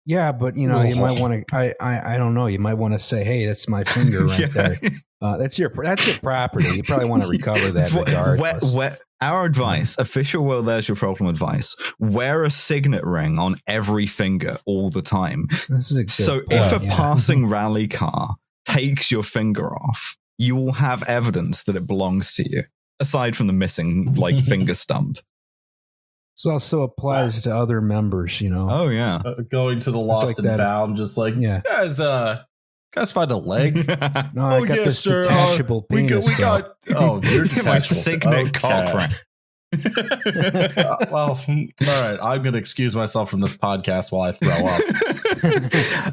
Yeah, but you know, you might want to. I, I, I don't know. You might want to say, "Hey, that's my finger right Yeah. there. Uh, that's your that's your property. You probably want to recover that what- regardless." we- we- our advice, official well, there's your problem advice. Wear a signet ring on every finger all the time. This is a good So point, if a yeah. passing rally car takes your finger off, you will have evidence that it belongs to you. Aside from the missing like finger stump. This also applies to other members. You know. Oh yeah. Uh, going to the lost like and that. found, just like Yeah. guys, uh, guys, find a leg. No, I Oh, got yeah, this sir, uh, detachable we got, we got. Oh, you're My detachable. signet cock Okay. ring. Uh, well, hmm, all right. I'm going to excuse myself from this podcast while I throw up.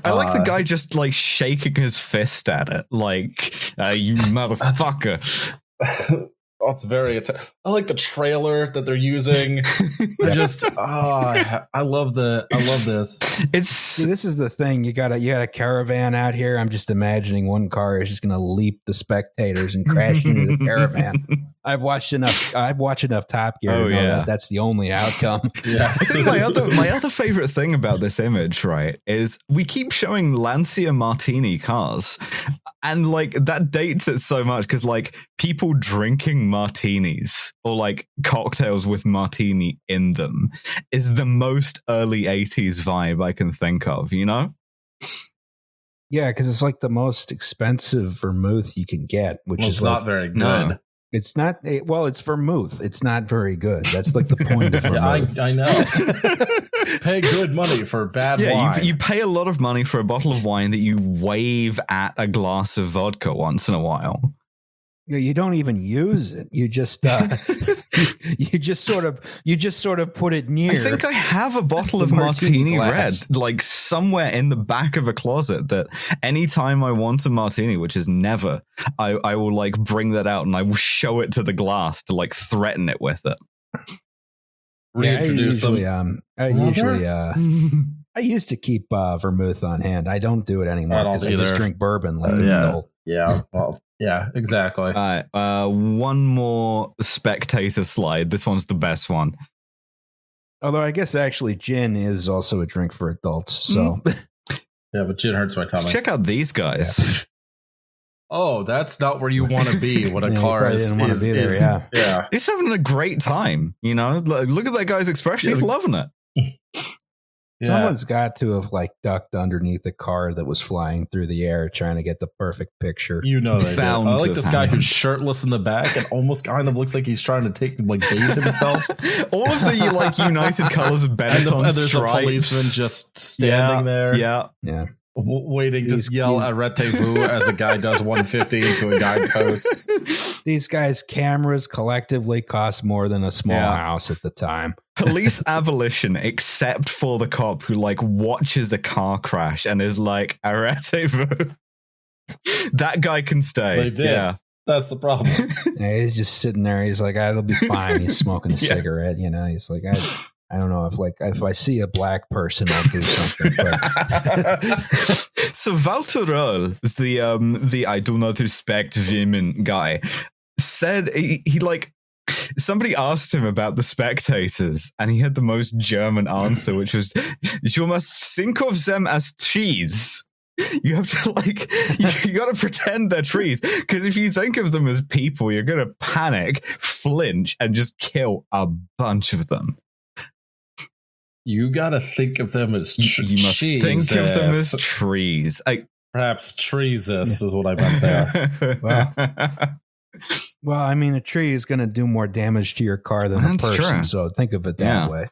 I like the Uh, guy just like shaking his fist at it, like uh, "You motherfucker!" Oh, it's very. atta- I like the trailer that they're using. Ah, I just. Oh, I, I love the. I love this. It's See, this is the thing. You got a you got a caravan out here. I'm just imagining one car is just going to leap the spectators and crash into the caravan. I've watched enough. I've watched enough Top Gear. Oh, to know yeah. that that's the only outcome. I think my other my other favorite thing about this image, right, is we keep showing Lancia Martini cars, and like that dates it so much because like people drinking martinis or like cocktails with martini in them is the most early '80s vibe I can think of. You know? Yeah, because it's like the most expensive vermouth you can get, which Well, is it's like, not very good. No. it's not. eh, Well, it's vermouth. It's not very good. That's like the point of Yeah, I, vermouth. I know. Pay good money for bad yeah, wine. you, you pay a lot of money for a bottle of wine that you wave at a glass of vodka once in a while. Yeah, you don't even use it. You just uh, you just sort of you just sort of put it near. I think I have a bottle of martini martini, red, like somewhere in the back of a closet. That anytime I want a martini, which is never, I, I will like bring that out and I will show it to the glass to like threaten it with it. yeah, I reintroduce usually, them. um, I Brother? usually, uh, I used to keep uh, vermouth on hand. I don't do it anymore because I, just drink bourbon. Like Uh, yeah. Adult. Yeah. Well. Yeah. Exactly. All right, uh, one more spectator slide. This one's the best one. Although I guess actually gin is also a drink for adults. So yeah, but gin hurts my Let's check out these guys. Oh, that's not where you want to be What a Yeah, car is. didn't is, be there, is- yeah. yeah. He's having a great time. You know, Look- look at that guy's expression. He's loving it. Yeah. someone's got to have like ducked underneath a car that was flying through the air trying to get the perfect picture. You know they do. Bound I like to this guy who's shirtless in the back and almost kind of looks like he's trying to take like bathe himself. All of the like United colors of and, the, Benetton and there's stripes. a policeman just standing yeah, there, Yeah, Yeah. W- waiting to He's- yell he's- a rendezvous as a guy does 150 into a guidepost. These guys' cameras collectively cost more than a small Yeah. house at the time. police abolition, except for the cop who like watches a car crash and is like, "Arrêtez-vous." That guy can stay. They did. Yeah. That's the problem. Yeah, he's just sitting there. He's like, ah, "It'll be fine." He's smoking a Yeah. cigarette. You know, he's like, "I, I don't know if like if I see a black person, I'll do something." So Walter Röhrl, the um the I do not respect women guy, said he, he like somebody asked him about the spectators, and he had the most German answer, which was, "You must think of them as trees." You have to like, you, you got to pretend they're trees because if you think of them as people, you're gonna panic, flinch, and just kill a bunch of them. You got to think of them as You, tr- you must think of them as trees. I, perhaps treesus is what I meant there. well, I mean, a tree is going to do more damage to your car than That's a person. true. So think of it that Yeah. way.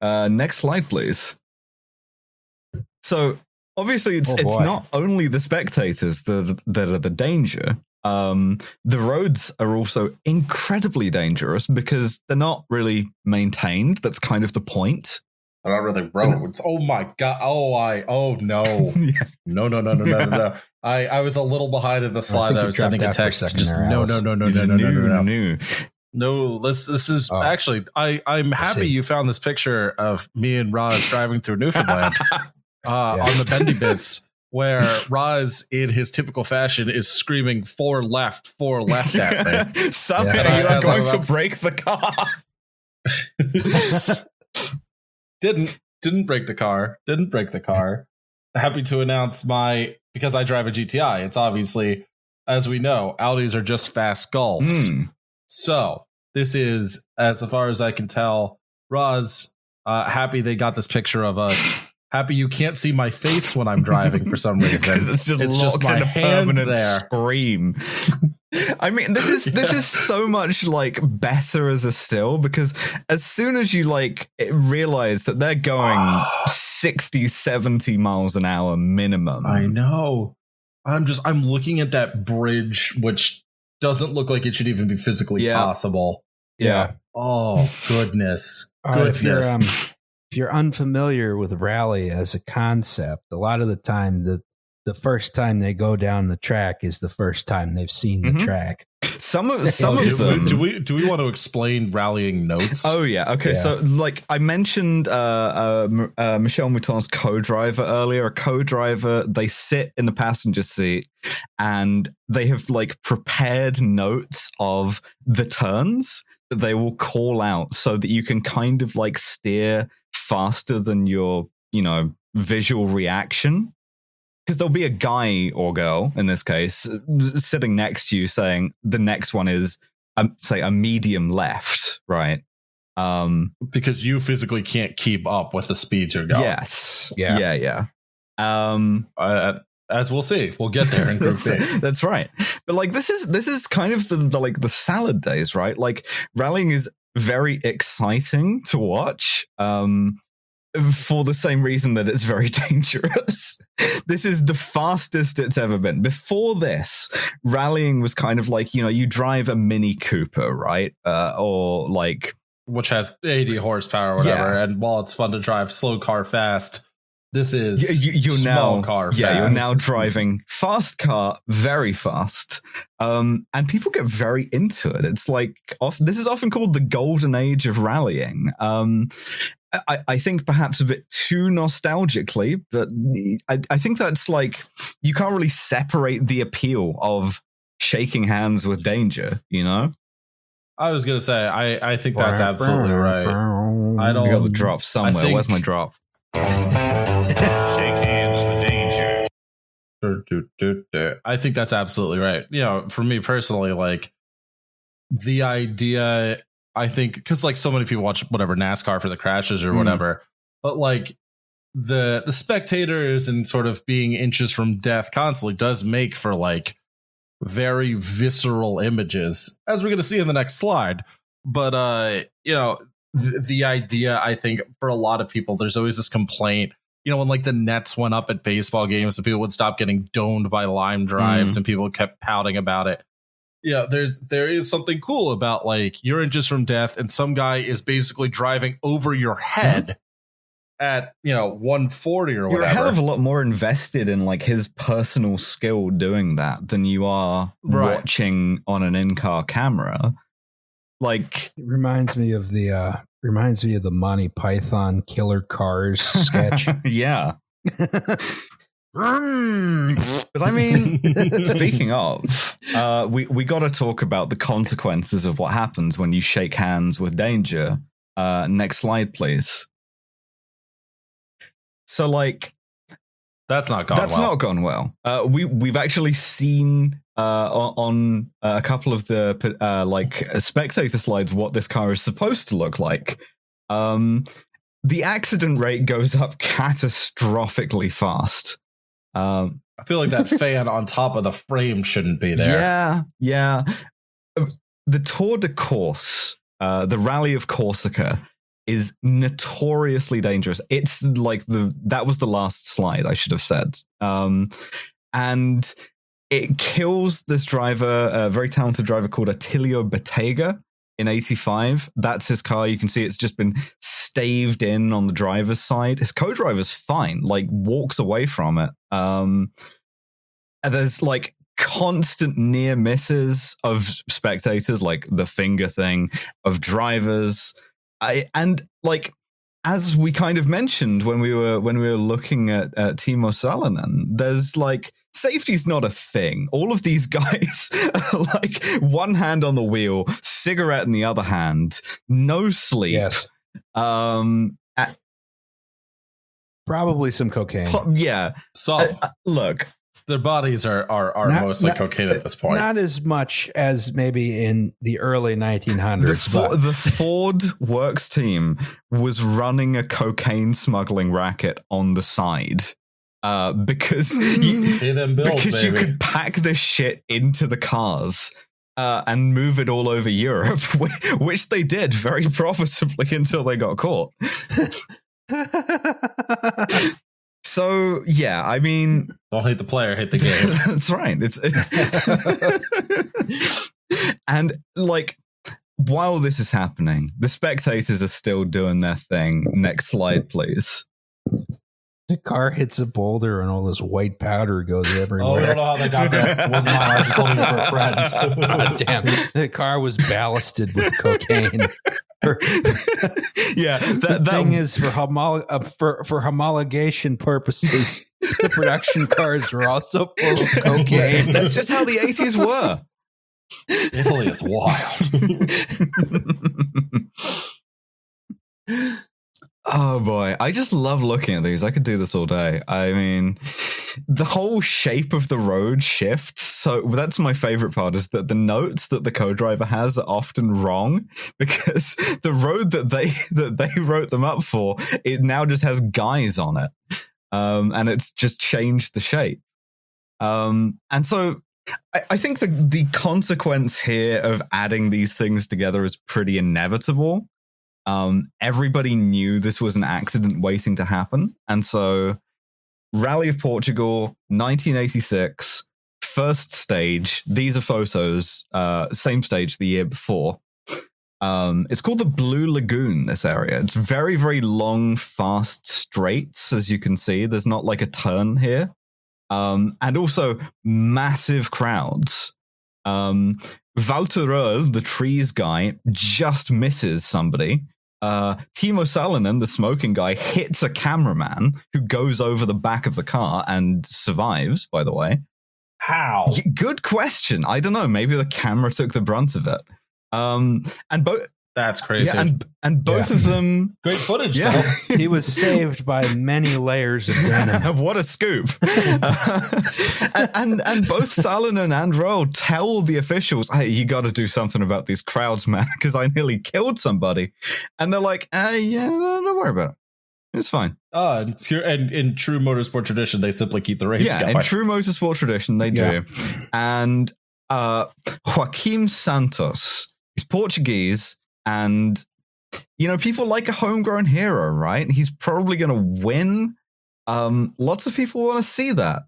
Uh, next slide, please. So obviously, it's Oh, it's not only the spectators that that are the danger. Um, the roads are also incredibly dangerous because they're not really maintained. That's kind of the point. They're not really roads. Oh my god. Oh I. Oh no. Yeah. No no no no no no. no. I I was a little behind in the slide. that I was sending a for a text. Just no no no no no no no no no. No, this this is Oh. actually I I'm happy you found this picture of me and Roz driving through Newfoundland uh, Yeah. on the bendy bits where Roz in his typical fashion is screaming four left, four left at me. Somehow Yeah. you are going to- break the car. Didn't didn't break the car. Didn't break the car. Happy to announce my because I drive a GTI. It's obviously as we know, Audis are just fast golfs. Hmm. So this is, as far as I can tell, Roz. Uh, happy they got this picture of us. Happy you can't see my face when I'm driving for some reason. it's just It's just my in a hand permanent there. scream. I mean, this is this is so much like better as a still because as soon as you like realize that they're going 60, 70 miles an hour minimum. I know. I'm just I'm looking at that bridge, which doesn't look like it should even be physically Yeah. possible. Yeah. Oh goodness, if you're goodness. um, if you're unfamiliar with rally as a concept, a lot of the time the the first time they go down the track is the first time they've seen the Mhm. track. Some of some of them do we do we want to explain rallying notes? Oh yeah. Okay. Yeah. So like I mentioned, uh, uh, uh, Michelle Mouton's co-driver earlier. A co-driver, they sit in the passenger seat, and they have like prepared notes of the turns that they will call out, so that you can kind of like steer faster than your, you know, visual reaction. Because there'll be a guy or girl in this case sitting next to you saying the next one is um, say a medium left, right? Um, because you physically can't keep up with the speeds you're going. yes, Yeah. yeah, yeah. Um, Uh, as we'll see, we'll get there in Group that's, that's right. But like this is this is kind of the, the like the salad days, right? Like rallying is very exciting to watch. Um, for the same reason that it's very dangerous. this is the fastest it's ever been. Before this, rallying was kind of like, you know, you drive a Mini Cooper, right? Uh, or like Which has 80 horsepower or whatever. And while it's fun to drive slow car fast, this is you, you're small now car yeah you're now driving fast car very fast um and people get very into it it's like off, this is often called the golden age of rallying um I, I think perhaps a bit too nostalgically, but I, I think that's like you can't really separate the appeal of shaking hands with danger, you know? I was gonna say, I, I think that's absolutely right. I I don't- got the drop somewhere. think- Where's my drop? I think that's absolutely right. You know, for me personally, like the idea, I think, because like so many people watch whatever NASCAR for the crashes or Mm. whatever, but like the the spectators and sort of being inches from death constantly does make for like very visceral images, as we're going to see in the next slide. But uh, you know, the, the idea, I think, for a lot of people, there's always this complaint you know, when like the nets went up at baseball games and people would stop getting domed by line drives Mm. and people kept pouting about it. Yeah, there's there is something cool about like you're inches from death and some guy is basically driving over your head at you know 140 or You're whatever. a hell of a lot more invested in like his personal skill doing that than you are Right. watching on an in-car camera. Like It reminds me of the uh reminds me of the Monty Python Killer Cars sketch. yeah. But I mean, speaking of, uh, we we got to talk about the consequences of what happens when you shake hands with danger. Uh, next slide, please. So, like, That's not gone that's well. not gone well. Uh, we we've actually seen uh, on, on a couple of the uh, like spectator slides what this car is supposed to look like. Um, the accident rate goes up catastrophically fast. Um, I feel like that fan on top of the frame shouldn't be there. yeah, yeah. Uh, The Tour de Corse, uh, the Rally of Corsica, is notoriously dangerous. It's like the that was the last slide I should have said. Um, and it kills this driver, a very talented driver called Attilio Bettega in 85. That's his car. You can see it's just been staved in on the driver's side. His co-driver's fine, like walks away from it. Um, and there's like constant near misses of spectators, like the finger thing of drivers. I, and like as we kind of mentioned when we were when we were looking at, at Timo Salonen, there's like safety's not a thing. All of these guys are like one hand on the wheel, cigarette in the other hand, no sleep. Yes. Um Probably some cocaine. po- yeah. So Uh, uh, look, their bodies are are, are Not- mostly not- cocaine at this point. Not as much as maybe in the early 1900s. the, Fo- but the Ford Works team was running a cocaine smuggling racket on the side. Uh, because you, Pay them bills, because you could pack this shit into the cars uh, and move it all over Europe, which they did very profitably until they got caught. So yeah, I mean, Don't hate the player, hate the game. that's right. It's and like while this is happening, the spectators are still doing their thing. Next slide, please. the car hits a boulder and all this white powder goes everywhere. oh, I everywhere. don't know how they got there. It wasn't mine. I was just holding it for a friend. God damn. The car was ballasted with cocaine. yeah, the that, that thing is, for, homolo- uh, for for homologation purposes, the production cars were also full of cocaine. that's just how the eighties were. Italy is wild. Oh boy, I just love looking at these. I could do this all day. I mean, the whole shape of the road shifts. So that's my favorite part is that the notes that the co-driver has are often wrong because the road that they that they wrote them up for it now just has guys on it, um, and it's just changed the shape. Um, and so I, think the the consequence here of adding these things together is pretty inevitable um, everybody knew this was an accident waiting to happen. And so, Rally of Portugal, 1986, first stage. These are photos, uh, same stage the year before. Um, it's called the Blue Lagoon, this area. It's very, very long, fast straights, as you can see. There's not like a turn here. Um, and also massive crowds. Um, Walter Röhrl, the trees guy, just misses somebody. Uh, Timo Salonen, the smoking guy, hits a cameraman who goes over the back of the car and survives, by the way. How? Good question. I don't know. Maybe the camera took the brunt of it. Um, and both, That's crazy. yeah, and and both Yeah. of them, Great footage, yeah. though. He was saved by many layers of denim. what a scoop! Uh, and, and and both Salonen and Röhrl tell the officials, "Hey, you got to do something about these crowds, man, because I nearly killed somebody." And they're like, uh, "Yeah, don't worry about it. It's fine." Uh, in, pure, and in true motorsport tradition, they simply keep the race yeah, going. in true motorsport tradition, they Yeah. do. And uh, Joaquim Santos, he's Portuguese, and you know people like a homegrown hero, right? He's probably going to win. Um, lots of people want to see that.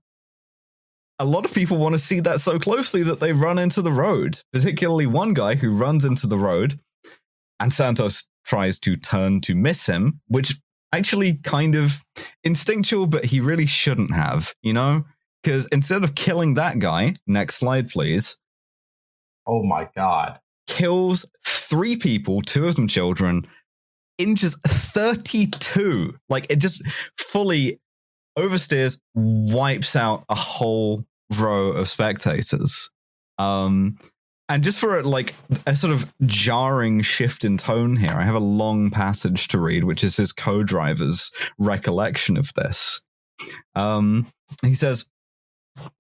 A lot of people want to see that so closely that they run into the road. Particularly one guy who runs into the road, and Santos tries to turn to miss him, which actually kind of instinctual, but he really shouldn't have, you know? Because instead of killing that guy, next slide, please, oh my god. Kills three people, two of them children, injures 32. Like it just fully oversteers, wipes out a whole row of spectators. Um, and just for a, like a sort of jarring shift in tone here, I have a long passage to read, which is his co-driver's recollection of this. Um, he says,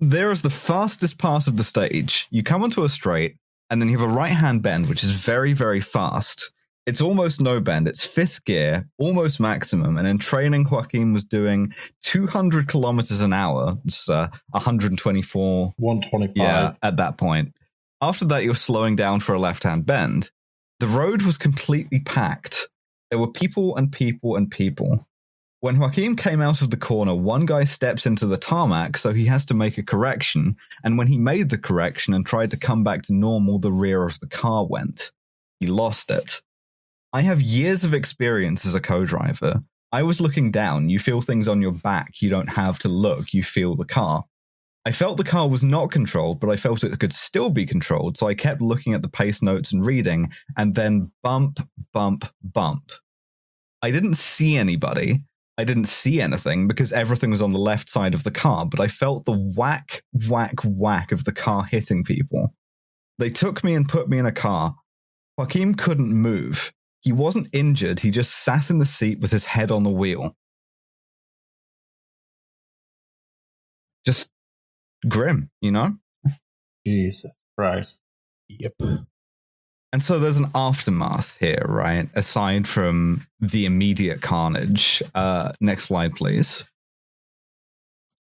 "There is the fastest part of the stage. You come onto a straight, and then you have a right hand bend, which is very, very fast. It's almost no bend. It's fifth gear, almost maximum. And in training, Joaquin was doing 200 kilometers an hour. It's uh, 124 125. yeah, at that point. After that, you're slowing down for a left hand bend. The road was completely packed. There were people and people and people. When Joaquin came out of the corner, one guy steps into the tarmac, so he has to make a correction. And when he made the correction and tried to come back to normal, the rear of the car went. He lost it. I have years of experience as a co driver. I was looking down. You feel things on your back. You don't have to look. You feel the car. I felt the car was not controlled, but I felt it could still be controlled. So I kept looking at the pace notes and reading, and then bump, bump, bump. I didn't see anybody. I didn't see anything because everything was on the left side of the car, but I felt the whack, whack, whack of the car hitting people. They took me and put me in a car. Joaquin couldn't move. He wasn't injured, he just sat in the seat with his head on the wheel. Just grim, you know? Jesus Christ. Yep. And so there's an aftermath here, right? Aside from the immediate carnage. Uh, next slide, please.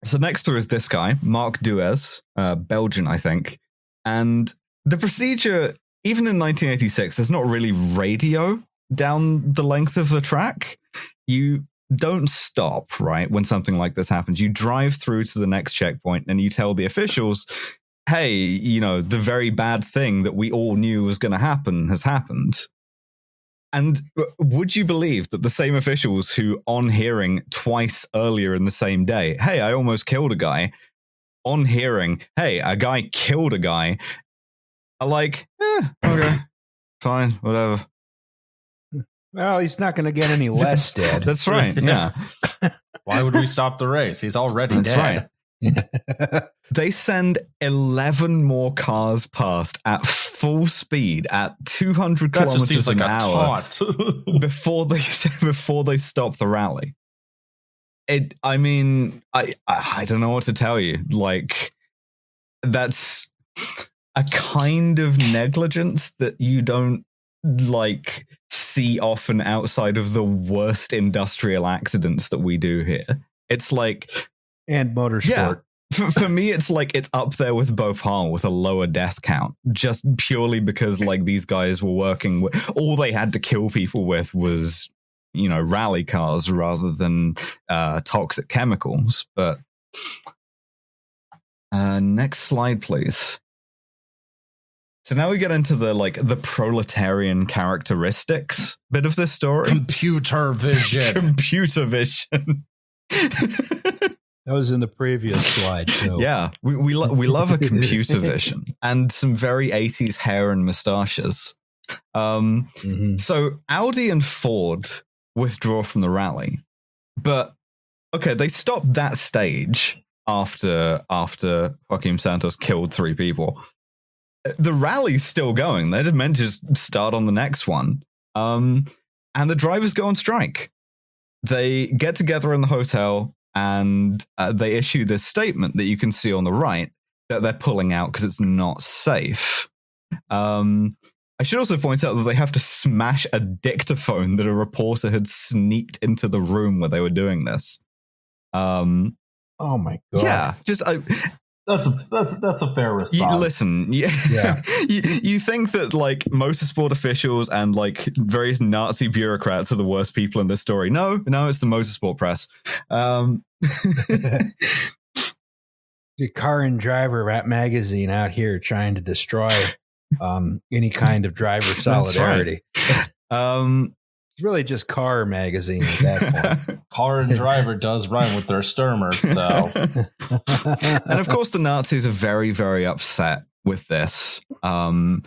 So next through is this guy, Marc Duez, uh, Belgian, I think. And the procedure, even in 1986, there's not really radio down the length of the track. You don't stop, right? When something like this happens, you drive through to the next checkpoint and you tell the officials, hey, you know, the very bad thing that we all knew was going to happen has happened. And would you believe that the same officials who, on hearing twice earlier in the same day, hey, I almost killed a guy, on hearing, hey, a guy killed a guy, are like, eh, okay, fine, whatever. Well, he's not going to get any less dead. That's right. Yeah. Why would we stop the race? He's already That's dead. right. They send 11 more cars past at full speed at 200 That kilometers seems like an a hour before they before they stop the rally. It I mean, I I I don't know what to tell you. Like that's a kind of negligence that you don't like see often outside of the worst industrial accidents that we do here. It's like and motorsport. Yeah. for, for me it's like it's up there with Bhopal with a lower death count just purely because like these guys were working with all they had to kill people with was you know rally cars rather than uh toxic chemicals but uh next slide please so now we get into the like the proletarian characteristics bit of this story Computer vision. computer vision That was in the previous slide. So Yeah, we we, lo- we love a computer vision and some very 80s hair and mustaches. Um, Mhm. so Audi and Ford withdraw from the rally, but okay, they stopped that stage after after Joaquim Santos killed three people. The rally's still going. They're meant to just start on the next one. Um, and the drivers go on strike. They get together in the hotel and uh, they issue this statement that you can see on the right that they're pulling out because it's not safe. Um, I should also point out that they have to smash a dictaphone that a reporter had sneaked into the room where they were doing this. Um, Oh my god. yeah, just I, That's a that's that's a fair you, response. listen, you, Yeah. you, you think that like motorsport officials and like various Nazi bureaucrats are the worst people in this story? No, no, it's the motorsport press. Um, the car and driver rap magazine out here trying to destroy um, any kind of driver right. solidarity. um, It's really just car magazine at that point. Car and driver does rhyme with Der Stürmer, so and of course, the Nazis are very, very upset with this. Um,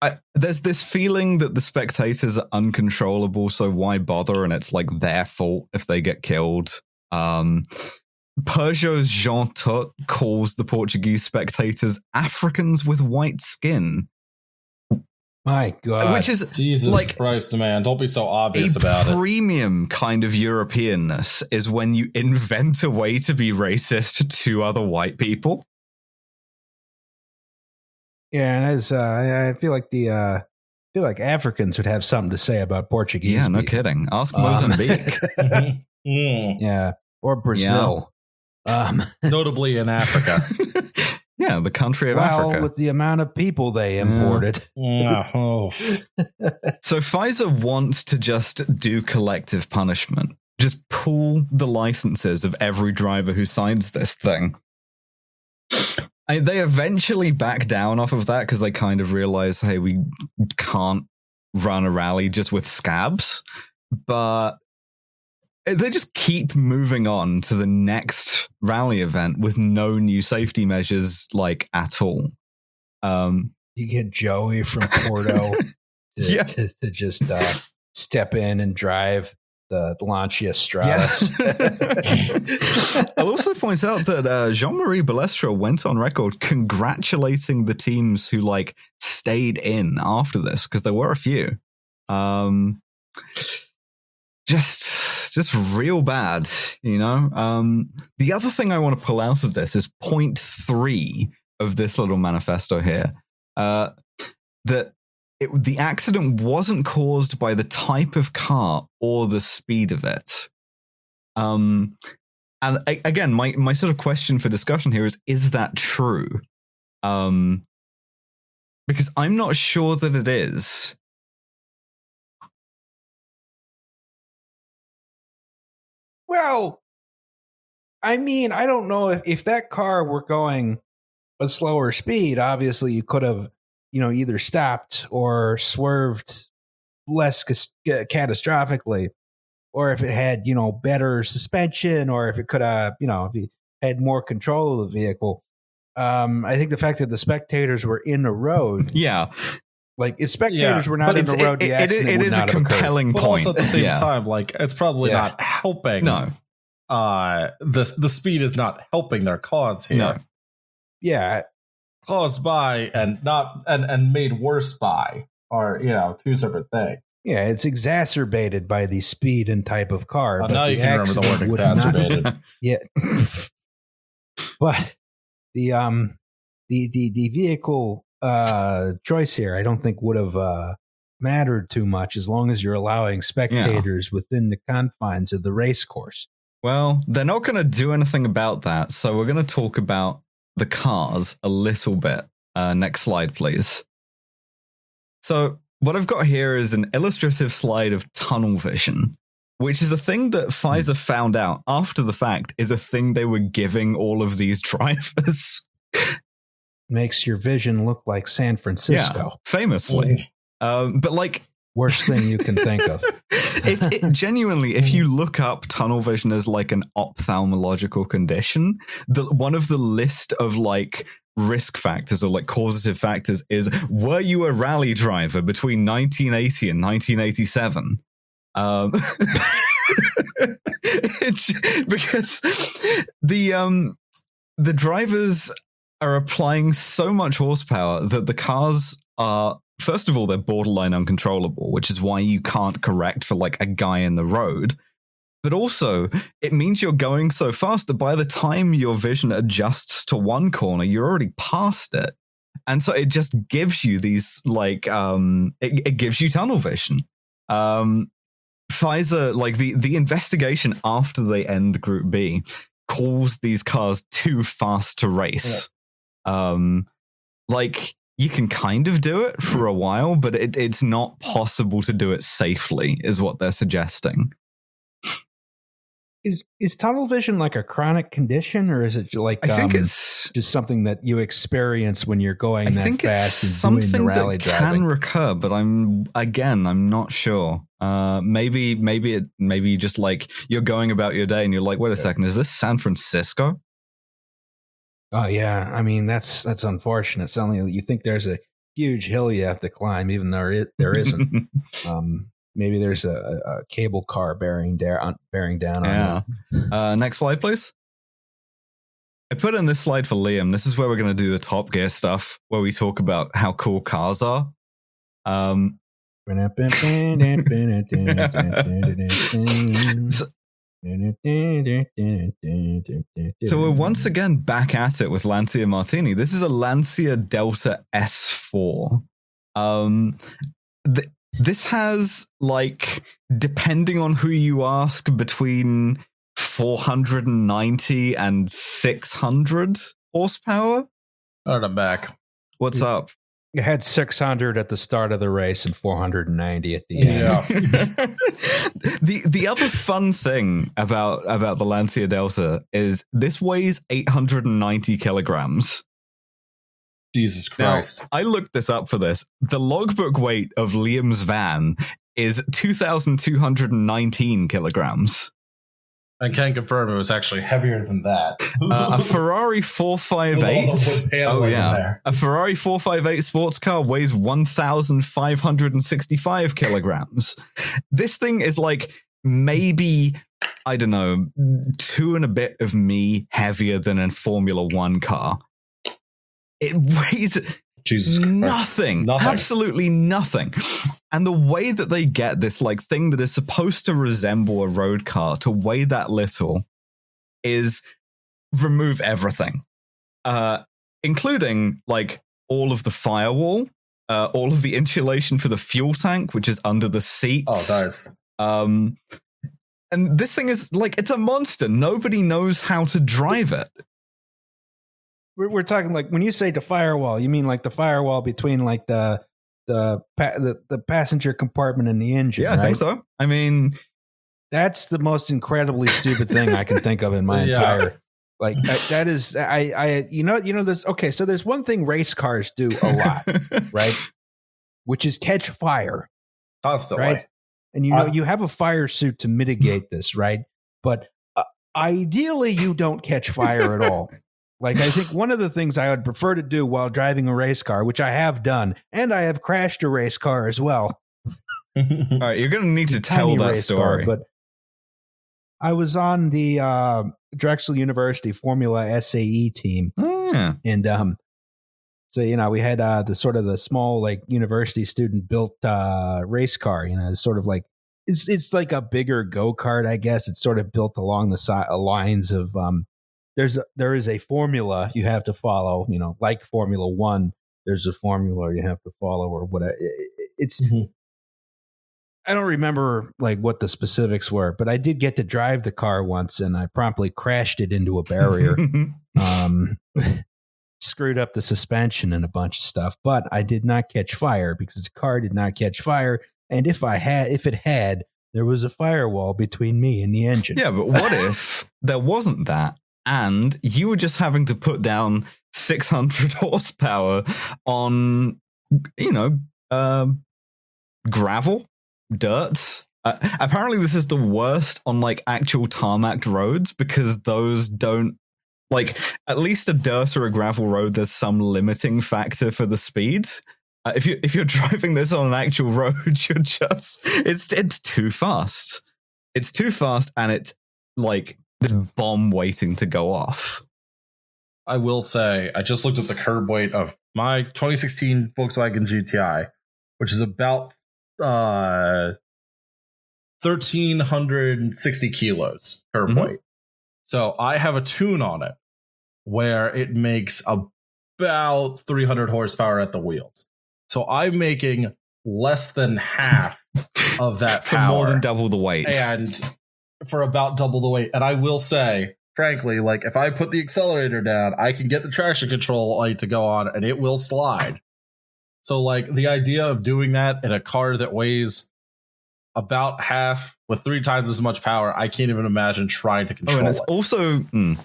I, there's this feeling that the spectators are uncontrollable, so why bother? And it's like their fault if they get killed. Um, Peugeot's Jean Todt calls the Portuguese spectators Africans with white skin, My God. which is Jesus Like- Christ, man, don't be so obvious a about it. premium kind of Europeanness is when you invent a way to be racist to other white people. yeah, and as uh, I I feel like the uh, I feel like Africans would have something to say about Portuguese. Yeah, no people. kidding. Ask Um, Mozambique. Mm. Yeah, or Brazil. Um, Notably in Africa. Yeah, the country of well, Africa. with the amount of people they imported. Yeah. Oh. So FISA wants to just do collective punishment. Just pull the licenses of every driver who signs this thing. I, they eventually back down off of that because they kind of realize, hey, we can't run a rally just with scabs. But they just keep moving on to the next rally event with no new safety measures, like at all. Um, You get Joey from Porto to, Yeah. to, to just uh, step in and drive the Lancia Stratos. I'll also point out that uh, Jean-Marie Balestre went on record congratulating the teams who like stayed in after this because there were a few. Um, just, just real bad, you know. Um, the other thing I want to pull out of this is point three of this little manifesto here. Uh, that it, the accident wasn't caused by the type of car or the speed of it. Um, and a- again, my my sort of question for discussion here is: Is that true? Um, because I'm not sure that it is. Well, I mean, I don't know if, if that car were going a slower speed, obviously you could have, you know, either stopped or swerved less catastrophically, or if it had, you know, better suspension, or if it could have, you know, if you had more control of the vehicle. Um, I think the fact that the spectators were in the road, Yeah, like if spectators were not but in the road, it, the it- accident it would is a not have occurred. compelling But point. also at the same yeah. time, like it's probably Yeah. not helping. no, Uh, the the speed is not helping their cause here. No. Yeah, Caused by and not and and made worse by are you know two separate things. yeah, it's exacerbated by the speed and type of car. Oh, now you can remember the word would not- exacerbated. Yeah, but the um the the the vehicle uh choice here, I don't think would have uh mattered too much as long as you're allowing spectators within the confines of the race course. Well, they're not going to do anything about that. So we're going to talk about the cars a little bit. Uh, next slide, please. So, what I've got here is an illustrative slide of tunnel vision, which is a thing that FISA found out after the fact is a thing they were giving all of these drivers. Makes your vision look like San Francisco. famously. Um, but like Worst thing you can think of. if it, genuinely, if you look up tunnel vision as like an ophthalmological condition, the one of the list of like risk factors or like causative factors is were you a rally driver between 1980 and 1987? Um, because the um the drivers are applying so much horsepower that the cars are first of all they're borderline uncontrollable which is why you can't correct for like a guy in the road. But also it means you're going so fast that by the time your vision adjusts to one corner you're already past it. And so it just gives you these like um it, it gives you tunnel vision. Um FISA like the the investigation after they end group b calls these cars too fast to race um like you can kind of do it for a while but it, it's not possible to do it safely is what they're suggesting. Is is tunnel vision like a chronic condition, or is it like i think um, it's just something that you experience when you're going i that think it's fast and doing the something rally that driving? can recur but i'm again i'm not sure. Uh maybe maybe it maybe you just like you're going about your day and you're like wait a second is this san francisco Oh yeah, I mean that's that's unfortunate. Suddenly you think there's a huge hill you have to climb, even though it, there isn't. um, maybe there's a, a cable car bearing down bearing down on Yeah. Uh, next slide, please. I put in this slide for Liam. This is where we're going to do the Top Gear stuff, where we talk about how cool cars are. Um, So- so we're once again back at it with Lancia Martini. This is a Lancia Delta S4. Um, th- this has like, depending on who you ask, between 490 and 600 horsepower. All right, I'm back. What's up? You had 600 at the start of the race and 490 at the end. Yeah. the the other fun thing about about the Lancia Delta is this weighs 890 kilograms. Jesus Now, Christ. I looked this up for this. The logbook weight of Liam's van is 2,219 kilograms. I can confirm it was actually heavier than that. Uh, a Ferrari 458. the wood paneling Oh, yeah. A Ferrari 458 sports car weighs 1,565 kilograms. This thing is like maybe, I don't know, two and a bit of me heavier than a Formula One car. It weighs Jesus Christ. nothing, Nothing. absolutely nothing. And the way that they get this like thing that is supposed to resemble a road car to weigh that little is remove everything, uh, including like all of the firewall, uh, all of the insulation for the fuel tank, which is under the seats. Oh, nice. Um, and this thing is like it's a monster. Nobody knows how to drive it. We're, we're talking like when you say the firewall, you mean like the firewall between like the the pa- the, the passenger compartment and the engine. Yeah, I think so. I mean, That's the most incredibly stupid thing I can think of in my Yeah. entire. Like that, that is, I, I, you know, you know this. Okay, so there's one thing race cars do a lot, right? Which is catch fire, Constantly. right? And you know, I- you have a fire suit to mitigate this, right? But uh, ideally, you don't catch fire at all. Like I think one of the things I would prefer to do while driving a race car, which I have done, and I have crashed a race car as well, All right, you're going to need to tell that story. car, but I was on the uh, Drexel University Formula SAE team, Oh, yeah. and um, so you know we had uh, the sort of the small like university student built uh, race car. You know, it's sort of like it's it's like a bigger go kart, I guess. It's sort of built along the si- lines of um, there's a, there is a formula you have to follow. You know, like Formula One, there's a formula you have to follow, or what? It's Mhm. I don't remember like what the specifics were, but I did get to drive the car once, and I promptly crashed it into a barrier. um, screwed up the suspension and a bunch of stuff, but I did not catch fire because the car did not catch fire. And if I had, if it had, there was a firewall between me and the engine. yeah, but what if there wasn't that? And you were just having to put down 600 horsepower on, you know, um gravel, dirt Uh, apparently, this is the worst on like actual tarmac roads because those don't like at least a dirt or a gravel road. There's some limiting factor for the speed. Uh, if you if you're driving this on an actual road, you're just it's it's too fast. It's too fast, and it's like this bomb waiting to go off. I will say, I just looked at the curb weight of my 2016 Volkswagen GTI, which is about uh, 1,360 kilos curb Mhm. weight. So I have a tune on it where it makes about 300 horsepower at the wheels. So I'm making less than half of that for power more than double the weight. and for about double the weight. And I will say, frankly, like if I put the accelerator down, I can get the traction control light to go on and it will slide. So like the idea of doing that in a car that weighs about half with three times as much power, I can't even imagine trying to oh, control and it's it. also mm,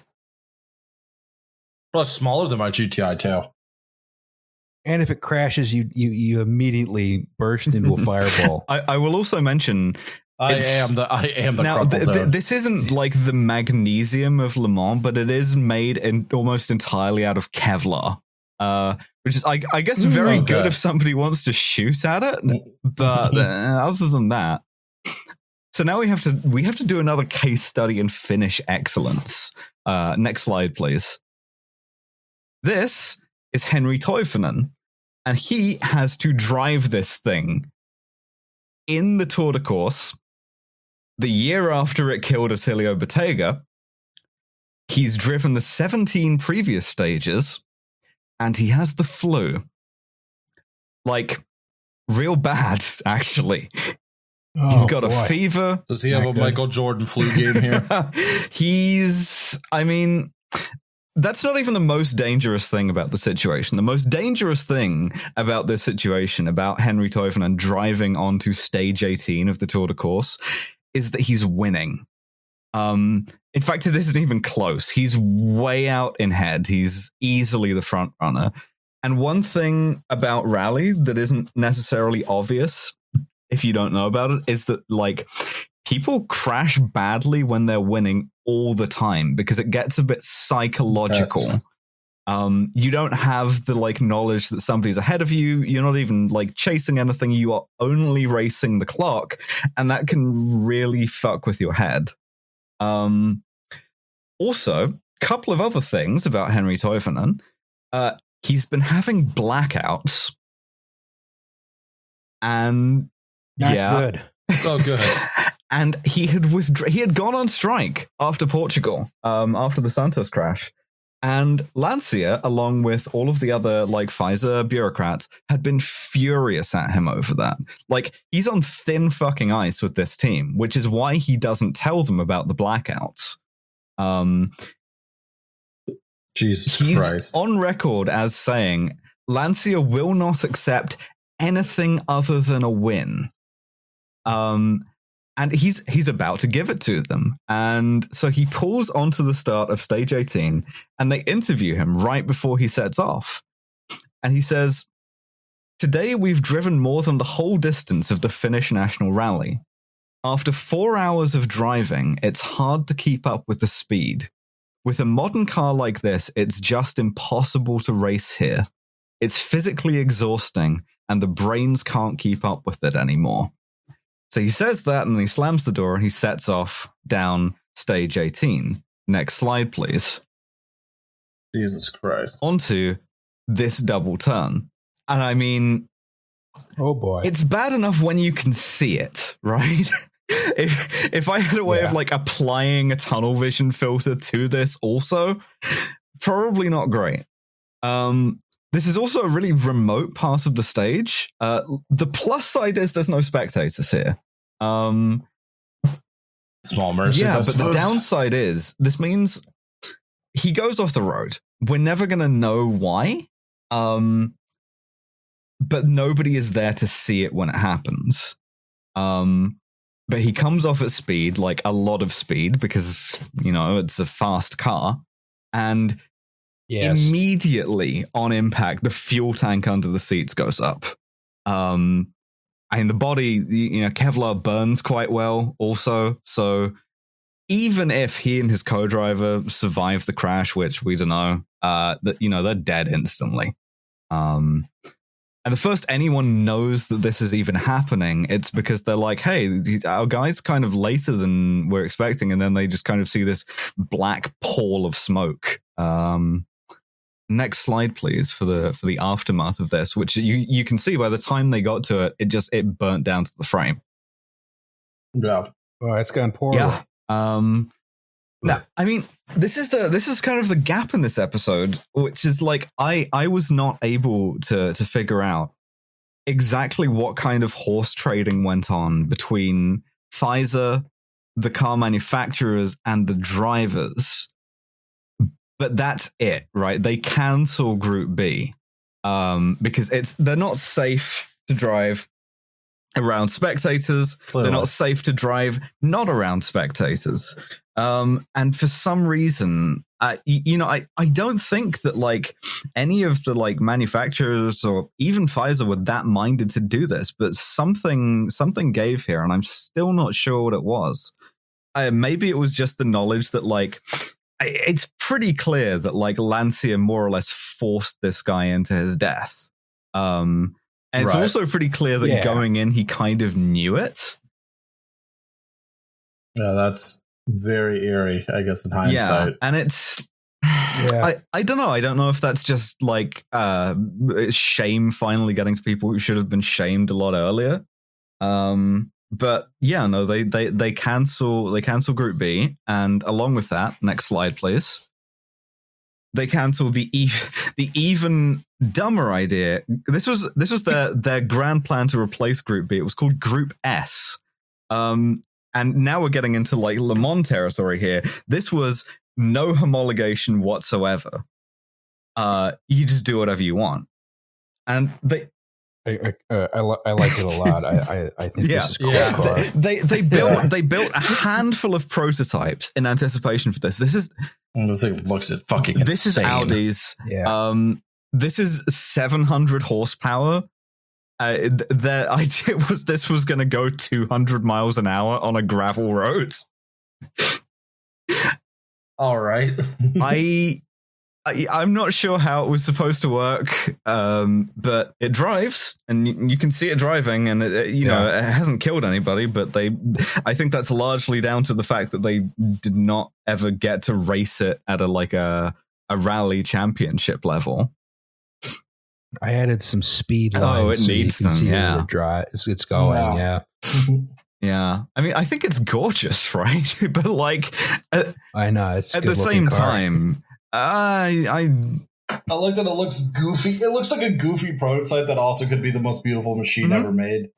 Plus smaller than my GTI too. And if it crashes, you you you immediately burst into a fireball. I, I will also mention I It's- am the I am the now th- th- this isn't like the magnesium of Le Mans, but it is made in, almost entirely out of Kevlar, uh, which is I, I guess Mm, very good if somebody wants to shoot at it. But uh, other than that, so now we have to we have to do another case study and Finnish excellence. Uh, next slide, please. This is Henri Toivonen, and he has to drive this thing in the Tour de Corse the year after it killed Attilio Bettega. He's driven the 17 previous stages, and he has the flu. Like, real bad, actually. he's got a fever. Does he have Not a good. Michael Jordan flu game here? He's, I mean, that's not even the most dangerous thing about the situation. The most dangerous thing about this situation, about Henri Toivonen driving onto stage 18 of the Tour de Corse, is that he's winning. Um, in fact, it isn't even close. He's way out in head. He's easily the front runner. And one thing about Rally that isn't necessarily obvious, if you don't know about it, is that like people crash badly when they're winning all the time because it gets a bit psychological. Yes. Um, you don't have the like knowledge that somebody's ahead of you. You're not even like chasing anything. You are only racing the clock, and that can really fuck with your head. Um, also, couple of other things about Henri Toivonen. Uh, he's been having blackouts, and Not yeah, good. Oh, good. and he had withdrawn. He had gone on strike after Portugal, um, after the Santos crash, and Lancia, along with all of the other like FISA bureaucrats, had been furious at him over that. Like he's on thin fucking ice with this team, which is why he doesn't tell them about the blackouts. Um, Jesus he's Christ. on record as saying Lancia will not accept anything other than a win. Um, and he's he's about to give it to them, and so he pulls onto the start of stage eighteen, and they interview him right before he sets off, and he says, "Today we've driven more than the whole distance of the Finnish national rally." After four hours of driving, it's hard to keep up with the speed. With a modern car like this, it's just impossible to race here. It's physically exhausting, and the brains can't keep up with it anymore. So he says that, and then he slams the door and he sets off down stage 18. Next slide, please. Jesus Christ. Onto this double turn. And I mean, Oh boy. it's bad enough when you can see it, right? if if I had a way of like applying a tunnel vision filter to this also, probably not great. Um this is also a really remote part of the stage. Uh the plus side is there's no spectators here. Um Small mercies. yeah, I but the downside is this means he goes off the road. We're never going to know why. Um but nobody is there to see it when it happens. Um but he comes off at speed, like a lot of speed because, you know, it's a fast car and yes. immediately on impact the fuel tank under the seats goes up. Um and the body, you know, Kevlar burns quite well also. So even if he and his co-driver survive the crash, which we don't know, uh, that you know they're dead instantly. Um, and the first anyone knows that this is even happening, it's because they're like, "Hey, our guy's kind of later than we're expecting," and then they just kind of see this black pall of smoke. Um, next slide, please, for the for the aftermath of this, which you you can see by the time they got to it, it just it burnt down to the frame. Yeah. Oh, it's gone poorly. Yeah. Um now, I mean, this is the this is kind of the gap in this episode, which is like I I was not able to to figure out exactly what kind of horse trading went on between FISA, the car manufacturers, and the drivers. But that's it, right? They cancel Group B um, because it's they're not safe to drive around spectators. Clearly. They're not safe to drive not around spectators. Um, and for some reason, uh, you know, I, I don't think that like any of the like manufacturers or even FISA were that minded to do this, but something something gave here, and I'm still not sure what it was. Uh, maybe it was just the knowledge that like it's pretty clear that like Lancia more or less forced this guy into his death. Um, and it's also pretty clear that Yeah. going in, he kind of knew it. Yeah, that's very eerie, I guess, in hindsight. Yeah, hindsight. and it's. Yeah. I, I don't know. I don't know if that's just like uh, shame finally getting to people who should have been shamed a lot earlier. Um, but yeah, no, they they they cancel they cancel Group B, and along with that, next slide, please. They cancel the e- the even dumber idea. This was this was their their grand plan to replace Group B. It was called Group S. Um, and now we're getting into like Le Mans territory here. This was no homologation whatsoever. Uh, you just do whatever you want, and they I, I, uh, I, I like it a lot. I, I, I think Yeah. this is cool Yeah. car. they they, they built Yeah. they built a handful of prototypes in anticipation for this. This is Mm, This thing looks at fucking this is. Audi's. Yeah. Um, this is 700 horsepower. Uh, th- their idea was this was going to go 200 miles an hour on a gravel road. All right. I, I I'm not sure how it was supposed to work, um, but it drives, and you, you can see it driving, and it, it- you know it hasn't killed anybody. But they, I think that's largely down to the fact that they did not ever get to race it at a like a a rally championship level. I added some speed lines. Oh, it so you needs can them, see yeah. where it dri- it's, it's going. Wow. Yeah. Yeah, I mean, I think it's gorgeous, right? but like at, I know. It's at the same car. time, I I I like that it looks goofy. It looks like a goofy prototype that also could be the most beautiful machine Mhm. ever made.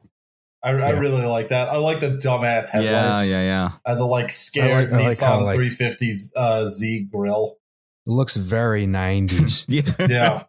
I, I really like that. I like the dumbass headlights. yeah yeah. yeah. And the like scared I like- I like how, Nissan like- 350's uh, Z grill. It looks very 90s, Yeah, Yeah,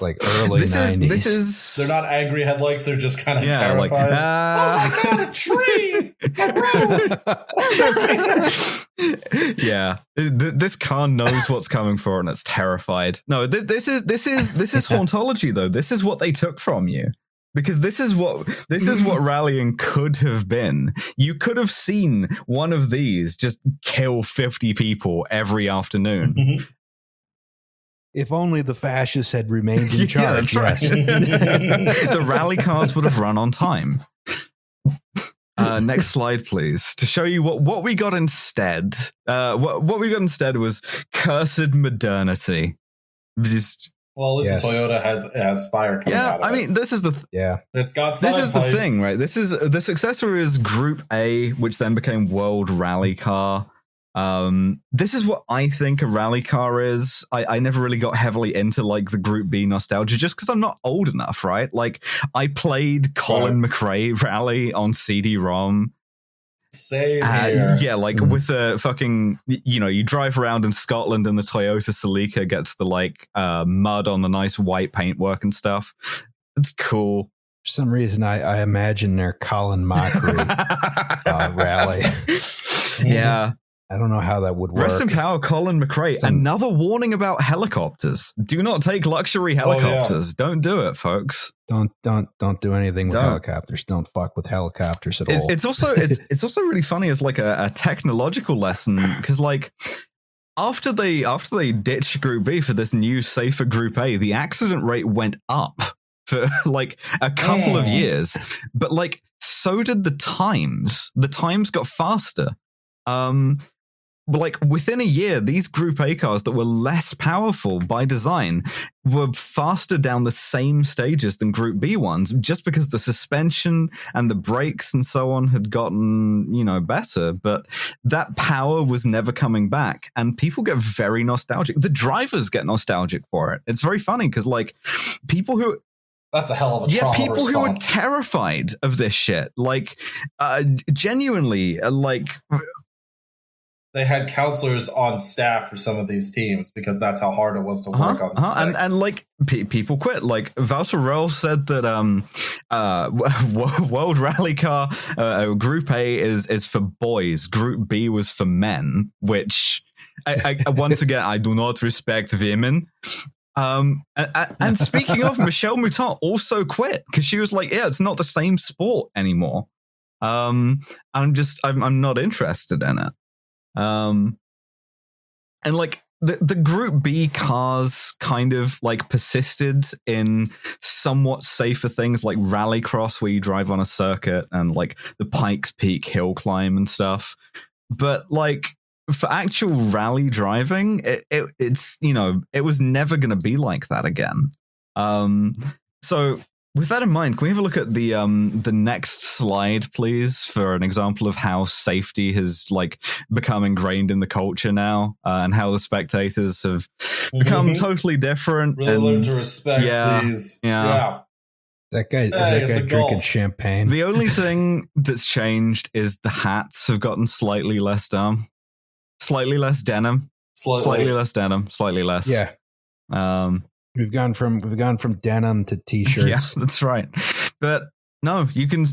like early this 90s. is this is they're not angry headlights. They're just kind of yeah like terrified. uh, oh my god, a tree! Yeah, this car knows what's coming for and it's terrified. No, th- this is this is this is hauntology though. This is what they took from you. Because this is what this is what rallying could have been. You could have seen one of these just kill fifty people every afternoon. if only the fascists had remained in Yeah, charge. that's right. yes. the rally cars would have run on time. Uh, next slide, please, to show you what, what we got instead. Uh, what, what we got instead was cursed modernity. Just, well, this least Yes. Toyota has has fire coming yeah, out of I it. mean, this is the th- Yeah. it's got this side is the thing, right? This is the successor is Group A, which then became World Rally Car. Um, this is what I think a rally car is. I, I never really got heavily into like the Group B nostalgia just because I'm not old enough, right? Like I played Colin McRae Rally on CD-ROM. Same Uh, yeah, like Mm. with the fucking, you know, you drive around in Scotland and the Toyota Celica gets the like uh, mud on the nice white paintwork and stuff. It's cool. For some reason, I, I imagine their Colin Mockery uh, rally. yeah. I don't know how that would work. Rest in power, Colin McRae. Some- Another warning about helicopters. Do not take luxury Oh, yeah. helicopters. Don't do it, folks. Don't don't don't do anything with Don't. helicopters. Don't fuck with helicopters at It's, all. it's also it's it's also really funny as like a, a technological lesson because like after they after they ditched Group B for this new safer Group A, the accident rate went up for like a couple of Mm. years, but like so did the times. The times got faster. Um, but like within a year, these Group A cars that were less powerful by design were faster down the same stages than Group B ones, just because the suspension and the brakes and so on had gotten you know better. But that power was never coming back, and people get very nostalgic. The drivers get nostalgic for it. It's very funny because like people who That's a hell of a yeah, people who are terrified of this shit, like uh, genuinely, uh, like they had counselors on staff for some of these teams because that's how hard it was to work uh-huh, on. uh-huh, and and like pe- people quit. Like Walter said that um, uh, World Rally Car uh, Group A is is for boys, Group B was for men. Which, I, I, once again, I do not respect women. Um, and, and- and speaking of, Michèle Mouton also quit because she was like, "Yeah, it's not the same sport anymore." Um, I'm just, I'm, I'm not interested in it. Um, and like the the Group B cars kind of like persisted in somewhat safer things like rallycross, where you drive on a circuit, and like the Pikes Peak hill climb and stuff. But like for actual rally driving, it, it it's you know it was never going to be like that again. Um, so with that in mind, can we have a look at the um the next slide, please, for an example of how safety has like become ingrained in the culture now, uh, and how the spectators have become Mhm. totally different. really and learn to respect yeah, these. yeah. yeah. that guy is Hey, that it's guy drinking golf. champagne. the only thing that's changed is the hats have gotten slightly less dumb, slightly less denim. Slightly. Slightly less denim, slightly less. Yeah, Um, we've gone from we've gone from denim to t-shirts. yeah, that's right. But no, you can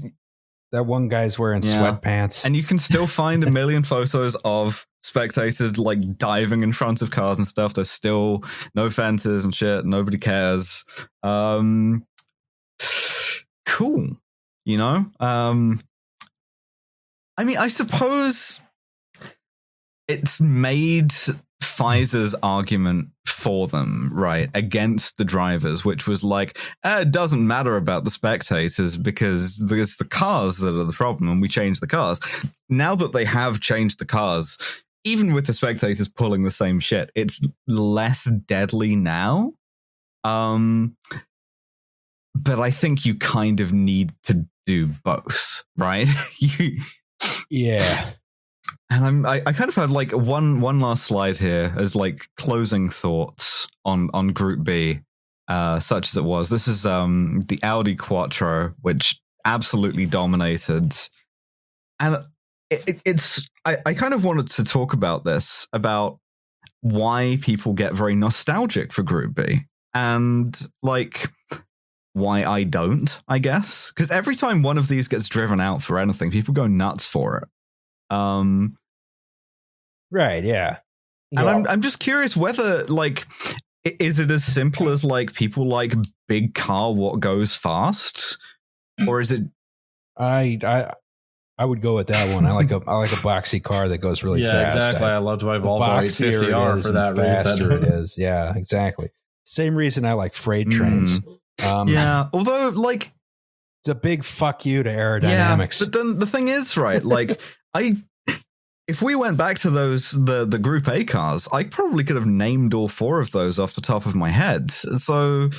That one guy's wearing Yeah. sweatpants. and you can still find a million photos of spectators like diving in front of cars and stuff. There's still no fences and shit. Nobody cares. Um, cool. You know. Um, I mean, I suppose it's made FISA's argument for them, right, against the drivers, which was like, eh, it doesn't matter about the spectators because there's the cars that are the problem, and we change the cars. Now that they have changed the cars, even with the spectators pulling the same shit, it's less deadly now. Um, but I think you kind of need to do both, right? you yeah, and I'm, I, I kind of have like one one last slide here as like closing thoughts on on Group B, uh, such as it was. This is um the Audi Quattro, which absolutely dominated, and it, it, it's I, I kind of wanted to talk about this about why people get very nostalgic for Group B and like why I don't, I guess. Because every time one of these gets driven out for anything, people go nuts for it. Um, right. Yeah, and Yeah. I'm I'm just curious whether like is it as simple as like people like big car what goes fast, or is it I I I would go with that one. I like a I like a boxy car that goes really yeah, fast. exactly. I, I loved my Volvo boxier it 850R for that faster it reason. is. Yeah, exactly. Same reason I like freight trains. Um, yeah? Although like it's a big fuck you to yeah, aerodynamics. but then the thing is right, like I. If we went back to those the the Group A cars, I probably could have named all four of those off the top of my head. So,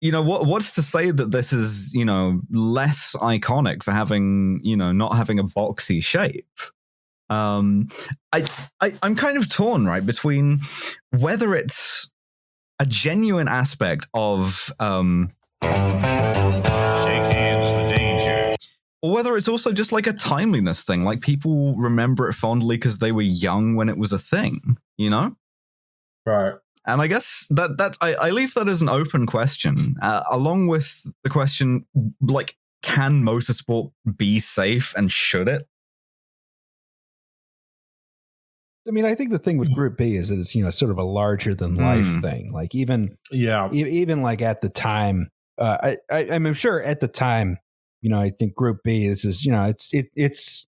you know, what what's to say that this is you know less iconic for having you know not having a boxy shape? Um, I, I I'm kind of torn right between whether it's a genuine aspect of um or whether it's also just like a timeliness thing like people remember it fondly because they were young when it was a thing you know Right. and i guess that that i, I leave that as an open question uh, along with the question like can motorsport be safe and should it I mean, I think the thing with Group B is that it's you know sort of a larger than life Hmm. thing. Like even Yeah. e- even like at the time, uh, I, I I'm sure at the time, you know, I think Group B. This is you know it's it, it's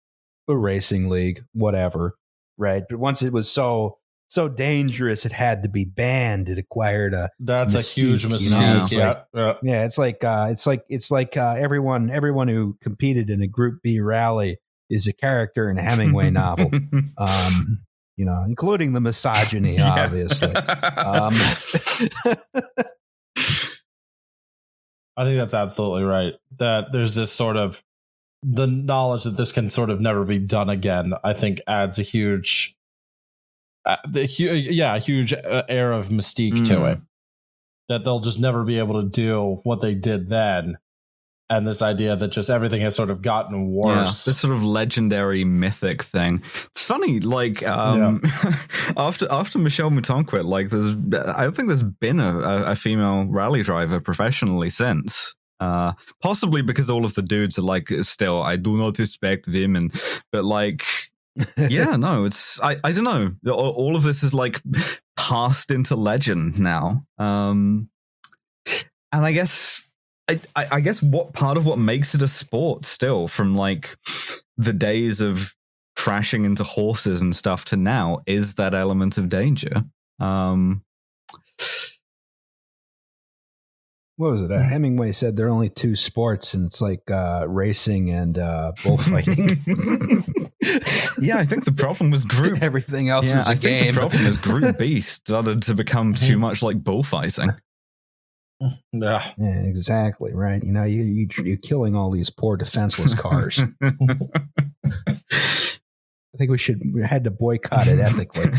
a racing league, whatever, right? But once it was so so dangerous, it had to be banned. It acquired a That's Mystique, a huge you know, mistake. yeah. like- yeah. yeah. It's like uh, it's like it's like uh, everyone everyone who competed in a Group B rally is a character in a Hemingway novel. Um, you know, including the misogyny, obviously. Um, I think that's absolutely right. That there's this sort of the knowledge that this can sort of never be done again. I think adds a huge, uh, the hu- yeah, a huge uh, air of mystique to Mm. it. That they'll just never be able to do what they did then, and this idea that just everything has sort of gotten Yeah, worse. this sort of legendary mythic thing. It's funny, like um, after after Michèle Mouton quit, like there's I don't think there's been a, a, female rally driver professionally since. Uh, possibly because all of the dudes are like, still, I do not respect women, but like, yeah, no, it's I I don't know. All, all of this is like passed into legend now. Um, and I guess I, I, guess what part of what makes it a sport still from like the days of crashing into horses and stuff to now is that element of danger. Um, what was it? Uh, Hemingway said there are only two sports, and it's like uh, racing and uh, bullfighting. yeah, I think the problem was group. Everything else yeah, is a I think game. the problem is group beast started to become too much like bullfighting. Yeah. yeah, exactly right. You know, you, you you're killing all these poor defenseless cars. I think we should we had to boycott it ethically.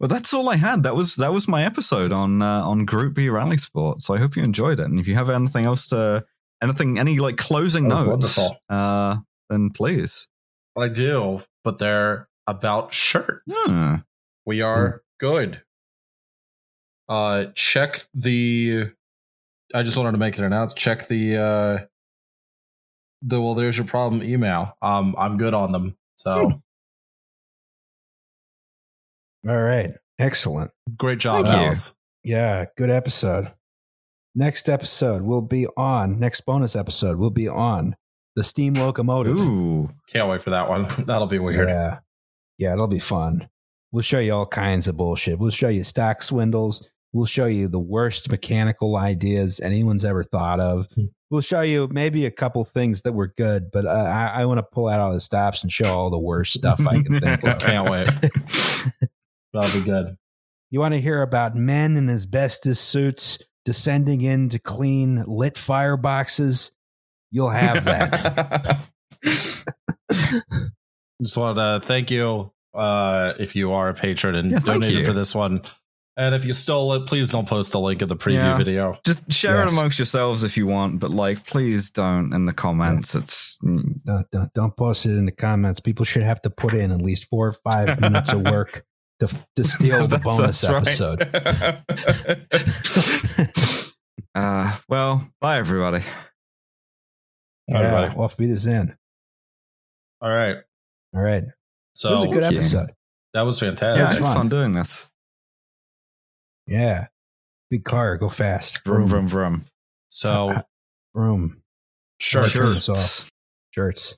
well, that's all I had. That was that was my episode on uh, on Group B Rally Sport. So I hope you enjoyed it. And if you have anything else to anything any like closing That notes, uh, then please. I do, but they're about shirts. Hmm. we are good. Uh, check the. I just wanted to make an announce. Check the. uh The well, there's your problem email. Um, I'm good on them. So All right. Excellent. great job, Thank you. Alice. Yeah, good episode. Next episode will be on, next bonus episode will be on the steam locomotive. Ooh. Can't wait for that one. That'll be weird. Yeah. Yeah, it'll be fun. We'll show you all kinds of bullshit. We'll show you stock swindles. We'll show you the worst mechanical ideas anyone's ever thought of. Hmm. We'll show you maybe a couple things that were good, but uh, I, I want to pull out all the stops and show all the worst stuff I can think of. Can't wait. That'll be good. You want to hear about men in asbestos suits descending in to clean lit fireboxes? You'll have that. Just wanted to thank you uh, if you are a patron and Yeah, donated you. for this one. And if you stole it, please don't post the link in the preview Yeah. video. Just share Yes. it amongst yourselves if you want, but like, please don't in the comments. It's don't, don't, don't post it in the comments. People should have to put in at least four or five minutes of work to, to steal the That's- bonus that's right. episode. uh, well, bye everybody. Everybody. yeah, off beat is in. All right. All right. So it was a good Thank you. episode. that was Yeah, fantastic. it's it's fun. fun doing this. Yeah. Big car, go fast. Vroom, vroom, vroom. Uh, so uh, Vroom. shirts. Shirts. Shirts.